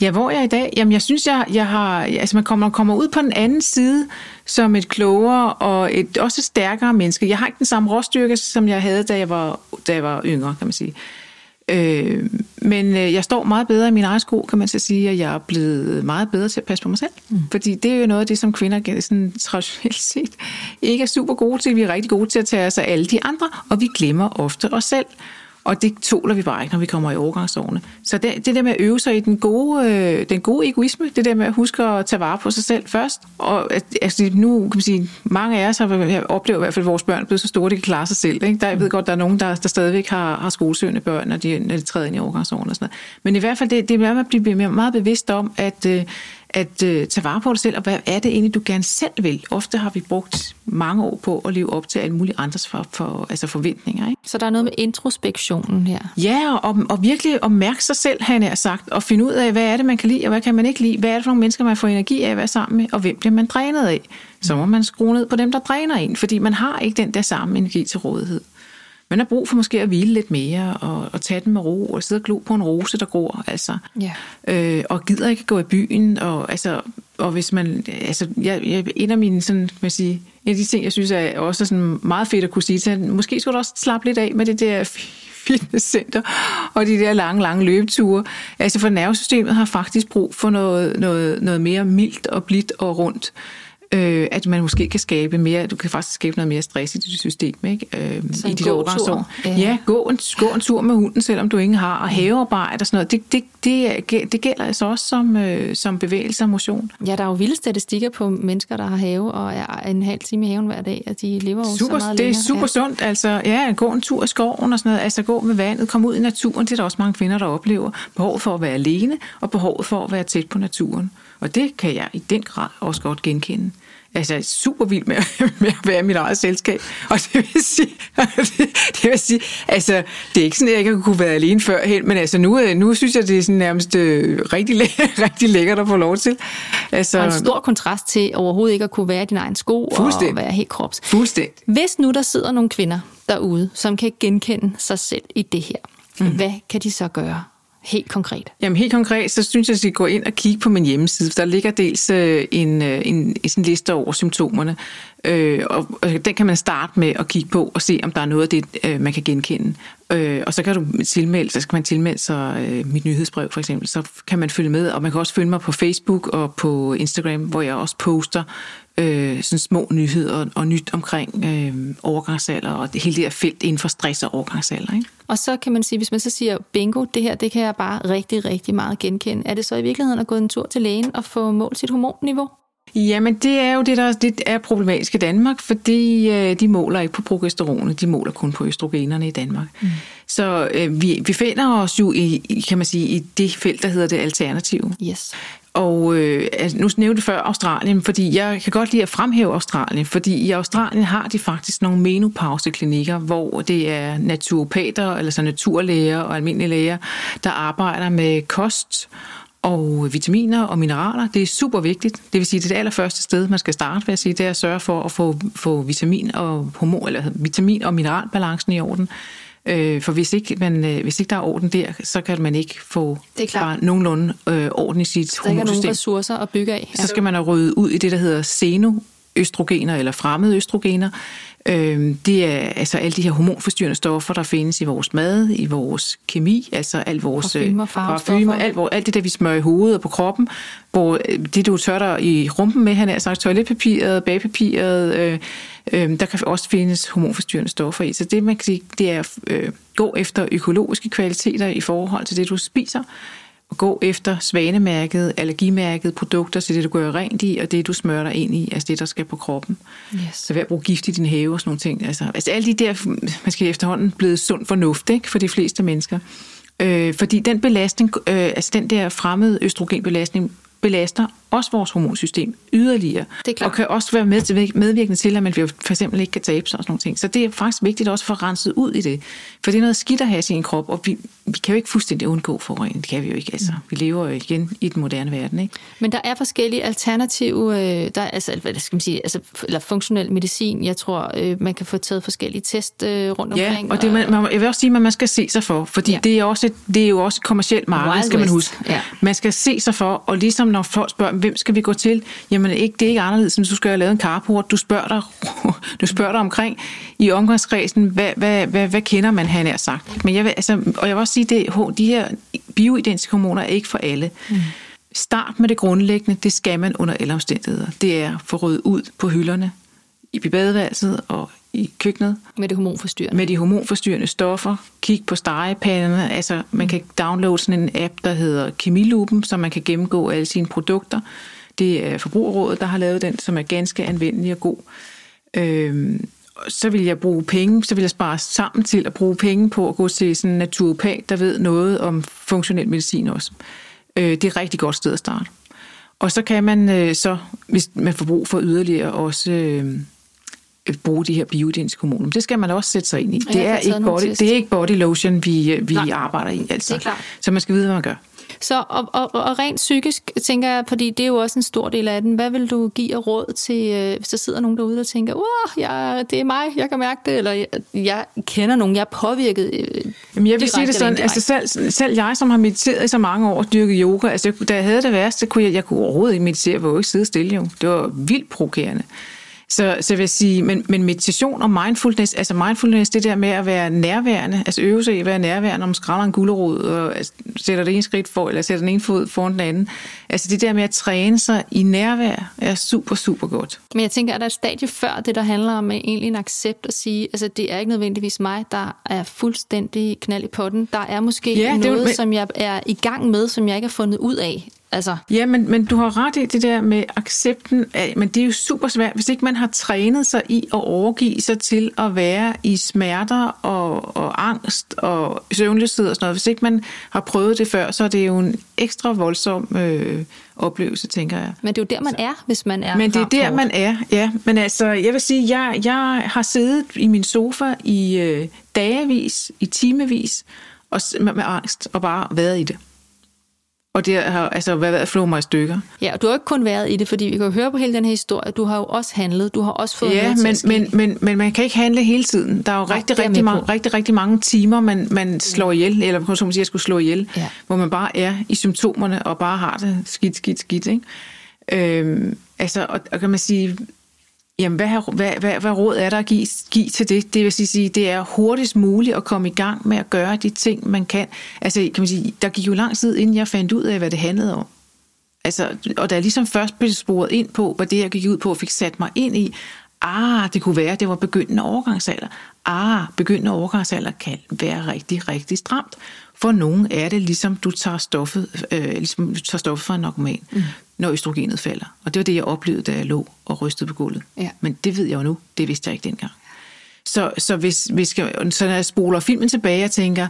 Ja, hvor er jeg i dag? Jamen, jeg synes, jeg, jeg har... Altså, man kommer, kommer ud på den anden side som et klogere og et også stærkere menneske. Jeg har ikke den samme råstyrke, som jeg havde, da jeg var, da jeg var yngre, kan man sige. Øh, men øh, jeg står meget bedre i min egen sko, kan man så sige, og jeg er blevet meget bedre til at passe på mig selv. Mm. Fordi det er jo noget af det, som kvinder sådan, traditionelt set ikke er super gode til. Vi er rigtig gode til at tage os af alle de andre, og vi glemmer ofte os selv. Og det tåler vi bare ikke, når vi kommer i overgangsårene. Så det, det der med at øve sig i den gode, øh, den gode egoisme, det der med at huske at tage vare på sig selv først. Og altså, nu kan man sige, mange af os har oplevet i hvert fald, at vores børn er blevet så store, at de kan klare sig selv. Ikke? Der, jeg ved godt, der er nogen, der, der stadigvæk har, har skolesøgende børn, når de, når de træder ind i overgangsårene og sådan noget. Men i hvert fald, det, det er med at blive meget bevidst om, at, øh, at øh, tage vare på dig selv, og hvad er det egentlig, du gerne selv vil? Ofte har vi brugt mange år på at leve op til alle mulige andres for, for, altså forventninger. Ikke? Så der er noget med introspektionen her? Ja, og, og virkelig at mærke sig selv, han er sagt, og finde ud af, hvad er det, man kan lide, og hvad kan man ikke lide? Hvad er det for nogle mennesker, man får energi af at være sammen med, og hvem bliver man drænet af? Så må man skrue ned på dem, der dræner en, fordi man har ikke den der samme energi til rådighed. Man har brug for måske at hvile lidt mere, og, og tage den med ro, og sidde og glo på en rose, der gror, altså. Ja. Øh, og gider ikke gå i byen, og, altså, og hvis man, altså, jeg, jeg, en af mine, sådan, man sige, en af de ting, jeg synes er også sådan meget fedt at kunne sige til, måske skulle du også slappe lidt af med det der fitnesscenter og de der lange, lange løbeture. Altså for nervesystemet har faktisk brug for noget, noget, noget mere mildt og blidt og rundt. øh, at man måske kan skabe mere, du kan faktisk skabe noget mere stress i dit system, ikke? Øh, Så i dit overgangsår. Ja. Ja. gå en, gå en tur med hunden, selvom du ingen har, og havearbejde og sådan noget. Det, det, det, det gælder altså også som, øh, som bevægelse og motion. Ja, der er jo vilde statistikker på mennesker, der har have og er en halv time i haven hver dag, at de lever jo Super, så meget det er længere. super sundt. Altså, ja, gå en tur i skoven og sådan noget. Altså, gå med vandet, komme ud i naturen. Det er der også mange kvinder, der oplever. Behovet for at være alene, og behovet for at være tæt på naturen. Og det kan jeg i den grad også godt genkende. Altså, er super vild med, med at være i mit eget selskab. Og det vil sige, det, det vil sige altså, det er ikke sådan, at jeg ikke kunne være alene førhen, men altså, nu, øh, nu synes jeg, det er sådan nærmest øh, rigtig, læ- rigtig lækkert at få lov til. Altså, Og en stor kontrast til overhovedet ikke at kunne være i din egen sko og være helt krops. Fuldstændig. Hvis nu der sidder nogle kvinder derude, som kan genkende sig selv i det her, mm. hvad kan de så gøre helt konkret? Jamen helt konkret, så synes jeg, at I går ind og kigge på min hjemmeside. for Der ligger dels øh, en, en, en, en sådan liste over symptomerne, øh, og, og den kan man starte med at kigge på og se, om der er noget af det, øh, man kan genkende. Øh, og så kan du tilmelde, så skal man tilmelde sig øh, mit nyhedsbrev for eksempel, så kan man følge med, og man kan også følge mig på Facebook og på Instagram, hvor jeg også poster øh, sådan små nyheder og nyt omkring øh, overgangsalder og det, hele det her felt inden for stress og overgangsalder. Ikke? Og så kan man sige, hvis man så siger, bingo, det her, det kan jeg bare rigtig, rigtig meget genkende. Er det så i virkeligheden at gå en tur til lægen og få målt sit hormonniveau? Jamen, det er jo det, der det er problematisk i Danmark, fordi øh, de måler ikke på progesteronet, de måler kun på østrogenerne i Danmark. Mm. Så øh, vi vi finder os jo i, i, kan man sige, i det felt, der hedder det alternative. Yes. Og øh, altså, nu nævnte jeg før Australien, fordi jeg kan godt lide at fremhæve Australien, fordi i Australien har de faktisk nogle menopauseklinikker, hvor det er naturopater, eller så naturlæger og almindelige læger, der arbejder med kost og vitaminer og mineraler. Det er super vigtigt. Det vil sige, det er det allerførste sted, man skal starte, vil jeg sige, det er at sørge for at få, få vitamin og hormon, eller vitamin og mineralbalancen i orden. Øh, for hvis ikke, man, øh, hvis ikke der er orden der, så kan man ikke få Det er bare nogenlunde øh, orden i sit Der ikke er nogen hormonsystem. ressourcer at bygge af. Så skal man have ryddet ud i det, der hedder senoøstrogener eller fremmede østrogener. Øhm, det er altså alle de her hormonforstyrrende stoffer, der findes i vores mad, i vores kemi, altså alt vores øh, parfumer, alt, hvor, alt det der, vi smører i hovedet og på kroppen, hvor øh, det, du tørter i rumpen med, han er sagt toiletpapiret, bagpapiret, øh, øh, der kan også findes hormonforstyrrende stoffer i. Så det, man kan sige, det er øh, gå efter økologiske kvaliteter i forhold til det, du spiser, og gå efter svanemærket, allergimærket produkter til det, du gør rent i, og det, du smører dig ind i, altså det, der skal på kroppen. Yes. Så ved at bruge gift i din have og sådan nogle ting. Altså, altså alle de der, man skal efterhånden blevet sund fornuft ikke, for de fleste mennesker. Øh, fordi den belastning, øh, altså den der fremmede østrogenbelastning, belaster også vores hormonsystem yderligere. Det er klart. Og kan også være med til, medvirkende til, at man for eksempel ikke kan tabe sig og sådan nogle ting. Så det er faktisk vigtigt også at få renset ud i det. For det er noget skidt at have i sin krop, og vi, vi kan jo ikke fuldstændig undgå forurening. Det kan vi jo ikke. Altså, vi lever jo igen i den moderne verden. Ikke? Men der er forskellige alternative, øh, der er, altså, hvad skal man sige, altså, eller funktionel medicin. Jeg tror, øh, man kan få taget forskellige test øh, rundt Ja, omkring. og det, man, man, jeg vil også sige, at man skal se sig for, fordi Ja. ja. det, er også et, det er jo også et kommersielt marked, Wild skal man huske. ja. Man skal se sig for, og ligesom når folk spørger, hvem skal vi gå til? Jamen ikke, det er ikke anderledes, end du skal have lavet en carport. Du spørger dig, du spørger dig omkring i omgangskredsen, hvad, hvad, hvad, hvad kender man, han er sagt. Men jeg vil, altså, og jeg vil også sige, det, de her bioidentiske hormoner er ikke for alle. Mm. Start med det grundlæggende, det skal man under alle omstændigheder. Det er få ryddet ud på hylderne, i badeværelset og i køkkenet, Med det hormonforstyrrende. med de hormonforstyrrende stoffer. Kig på stegepanderne. Altså, man kan downloade sådan en app, der hedder Kemilupen, så man kan gennemgå alle sine produkter. Det er Forbrugerrådet, der har lavet den, som er ganske anvendelig og god. Øhm, så vil jeg bruge penge, så vil jeg spare sammen til at bruge penge på at gå til sådan en naturopat, der ved noget om funktionel medicin også. Øh, det er et rigtig godt sted at starte. Og så kan man øh, så, hvis man får brug for yderligere, også øh, øh, bruge de her bioidentiske hormoner. Det skal man også sætte sig ind i. Det er, ikke body, test. det er ikke body lotion, vi, øh, vi Nej. arbejder i. Altså. Det er klart. Så man skal vide, hvad man gør. Så, og, og, og rent psykisk, tænker jeg, fordi det er jo også en stor del af den. Hvad vil du give af råd til, øh, hvis der sidder nogen derude, der tænker, wow, jeg, det er mig, jeg kan mærke det, eller jeg, jeg kender nogen, jeg er påvirket øh, Jamen, jeg vil direkte sige det sådan, altså selv, selv jeg, som har mediteret i så mange år og dyrket yoga, altså da jeg havde det værste, kunne jeg, jeg kunne overhovedet ikke meditere, jeg kunne ikke sidde stille jo. Det var vildt provokerende. Så, så vil jeg sige, men, men meditation og mindfulness, altså mindfulness, det der med at være nærværende, altså øve sig i at være nærværende, om man skræller en gulerod og altså, sætter det ene skridt for, eller sætter den ene fod foran den anden. Altså det der med at træne sig i nærvær er super, super godt. Men jeg tænker, at der er et stadie før det, der handler om egentlig en accept at sige, altså det er ikke nødvendigvis mig, der er fuldstændig knald i potten. Der er måske ja, noget, det, men... som jeg er i gang med, som jeg ikke har fundet ud af. Altså. Ja, men, men du har ret i det der med accepten af, men det er jo super svært, hvis ikke man har trænet sig i at overgive sig til at være i smerter og, og angst og søvnløshed og sådan noget. Hvis ikke man har prøvet det før, så er det jo en ekstra voldsom øh, oplevelse, tænker jeg. Men det er jo der, man er, hvis man er Men det er der, man er, ja. Men altså, jeg vil sige, jeg, jeg har siddet i min sofa i øh, dagevis, i timevis, og med, med angst, og bare været i det. Og det har altså været at flå mig i stykker. Ja, og du har ikke kun været i det, fordi vi kan jo høre på hele den her historie, du har jo også handlet, du har også fået ja, men, men, men, men man kan ikke handle hele tiden. Der er jo Nej, rigtig, rigtig, mange, rigtig, rigtig mange timer, man, man slår ihjel, eller som man siger, skulle slå ihjel, ja. hvor man bare er i symptomerne og bare har det skidt, skidt, skidt. Ikke? Øhm, altså, og, og kan man sige, Jamen, hvad, hvad, hvad, hvad råd er der at give, give til det? Det vil sige, det er hurtigst muligt at komme i gang med at gøre de ting, man kan. Altså, kan man sige, der gik jo lang tid, inden jeg fandt ud af, hvad det handlede om. Altså, og da jeg ligesom først blev sporet ind på, hvad det jeg gik ud på, og fik sat mig ind i, ah, det kunne være, at det var begyndende overgangsalder. Ah, begyndende overgangsalder kan være rigtig, rigtig stramt. For nogen er det ligesom, du tager stoffet, øh, ligesom du tager stoffet fra en narkoman. Mm når østrogenet falder. Og det var det, jeg oplevede, da jeg lå og rystede på gulvet. Ja. Men det ved jeg jo nu. Det vidste jeg ikke dengang. Så, så, hvis, hvis jeg, så når jeg spoler filmen tilbage og tænker,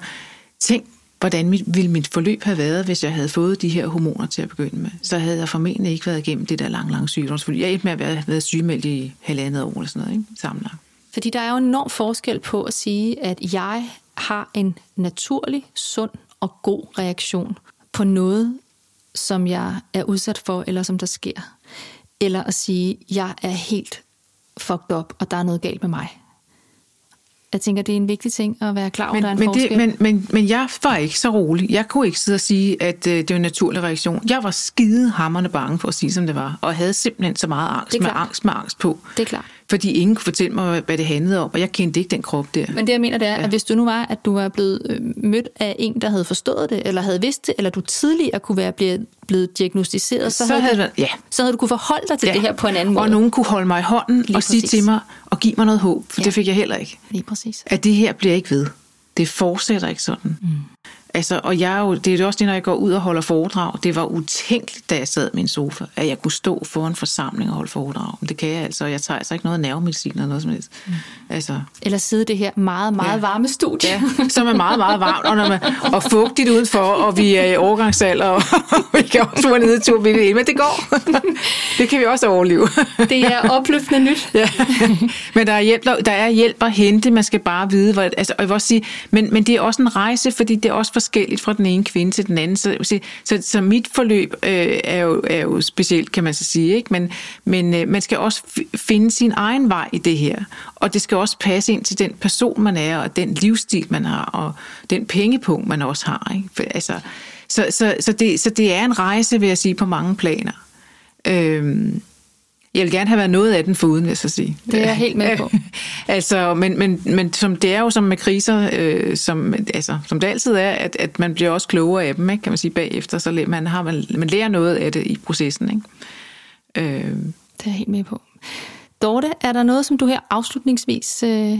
tænk, hvordan mit, ville mit forløb have været, hvis jeg havde fået de her hormoner til at begynde med. Så havde jeg formentlig ikke været igennem det der lang, lang sygdomsforløb. Jeg er med at have været sygemeldt i halvandet år eller sådan noget, ikke? sammenlagt. Fordi der er jo en enorm forskel på at sige, at jeg har en naturlig, sund og god reaktion på noget, som jeg er udsat for, eller som der sker. Eller at sige, jeg er helt fucked up, og der er noget galt med mig. Jeg tænker, det er en vigtig ting at være klar over, men, der er en men forskel. Det, men, men, men jeg var ikke så rolig. Jeg kunne ikke sidde og sige, at øh, det var en naturlig reaktion. Jeg var skide hammerne bange for at sige, som det var, og havde simpelthen så meget angst, med angst med angst på. Det er klart fordi ingen kunne fortælle mig, hvad det handlede om, og jeg kendte ikke den krop der. Men det, jeg mener, det er, ja. at hvis du nu var, at du var blevet øh, mødt af en, der havde forstået det, eller havde vidst det, eller du tidligere kunne være blevet, blevet diagnostiseret, så, så, havde, du, ja. så havde du kunne forholde dig til ja. det her på en anden måde. Og nogen kunne holde mig i hånden Lige og præcis. sige til mig, og give mig noget håb, for ja. det fik jeg heller ikke. Lige præcis. At det her bliver ikke ved. Det fortsætter ikke sådan. Mm. Altså, og jeg er jo, det er jo også det, når jeg går ud og holder foredrag. Det var utænkeligt, da jeg sad i min sofa, at jeg kunne stå foran forsamling og holde foredrag. Men det kan jeg altså, og jeg tager altså ikke noget nervemedicin eller noget som helst. Mm. Altså. Eller sidde det her meget, meget ja. varme studie. Ja, som er meget, meget varmt, og, når man, og fugtigt udenfor, og vi er i overgangsalder, og vi kan også være nede tur midt men det går. det kan vi også overleve. det er opløftende nyt. ja. Men der er, hjælp, der er hjælp at hente, man skal bare vide, hvor, altså, og jeg vil også sige, men, men det er også en rejse, fordi det er også forskelligt fra den ene kvinde til den anden. Så, så, så, så mit forløb øh, er, jo, er jo specielt, kan man så sige. Ikke? Men, men øh, man skal også finde sin egen vej i det her. Og det skal også passe ind til den person, man er, og den livsstil, man har, og den pengepunkt, man også har. Ikke? For, altså, så, så, så, det, så det er en rejse, vil jeg sige, på mange planer. Øh, jeg vil gerne have været noget af den foruden, vil jeg så sige. Det er jeg helt med på. altså, men, men, men som det er jo som med kriser, øh, som, altså, som det altid er, at, at man bliver også klogere af dem, ikke? kan man sige, bagefter, så man, har, man, man lærer noget af det i processen. Ikke? Øh. Det er jeg helt med på. Dorte, er der noget, som du her afslutningsvis øh,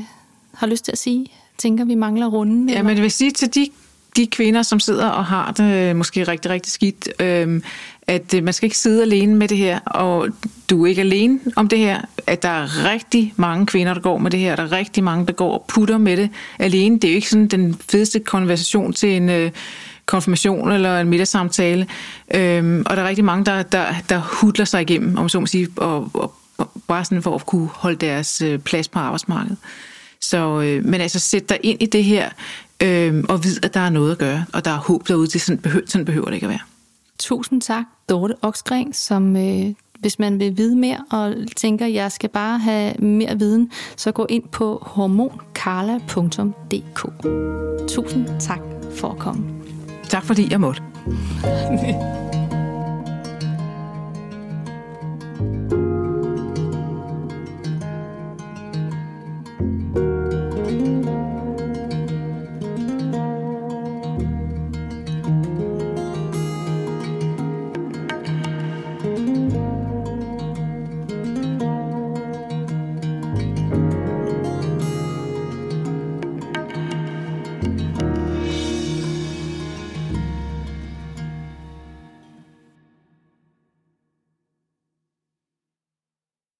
har lyst til at sige? Tænker, vi mangler runden? Ja, men jeg vil sige til de de kvinder, som sidder og har det øh, måske rigtig, rigtig skidt, øh, at øh, man skal ikke sidde alene med det her, og du er ikke alene om det her, at der er rigtig mange kvinder, der går med det her, der er rigtig mange, der går og putter med det alene. Det er jo ikke sådan den fedeste konversation til en øh, konfirmation eller en middagssamtale, øh, og der er rigtig mange, der, der, der hudler sig igennem, om så må sige, og, og bare sådan for at kunne holde deres øh, plads på arbejdsmarkedet. Så, øh, men altså sæt dig ind i det her, øh, og vid, at der er noget at gøre, og der er håb derude, det sådan behøver, sådan behøver det ikke at være. Tusind tak, Dorte Oksgren, som øh, hvis man vil vide mere og tænker, jeg skal bare have mere viden, så gå ind på hormonkarla.dk. Tusind tak for at komme. Tak fordi jeg måtte.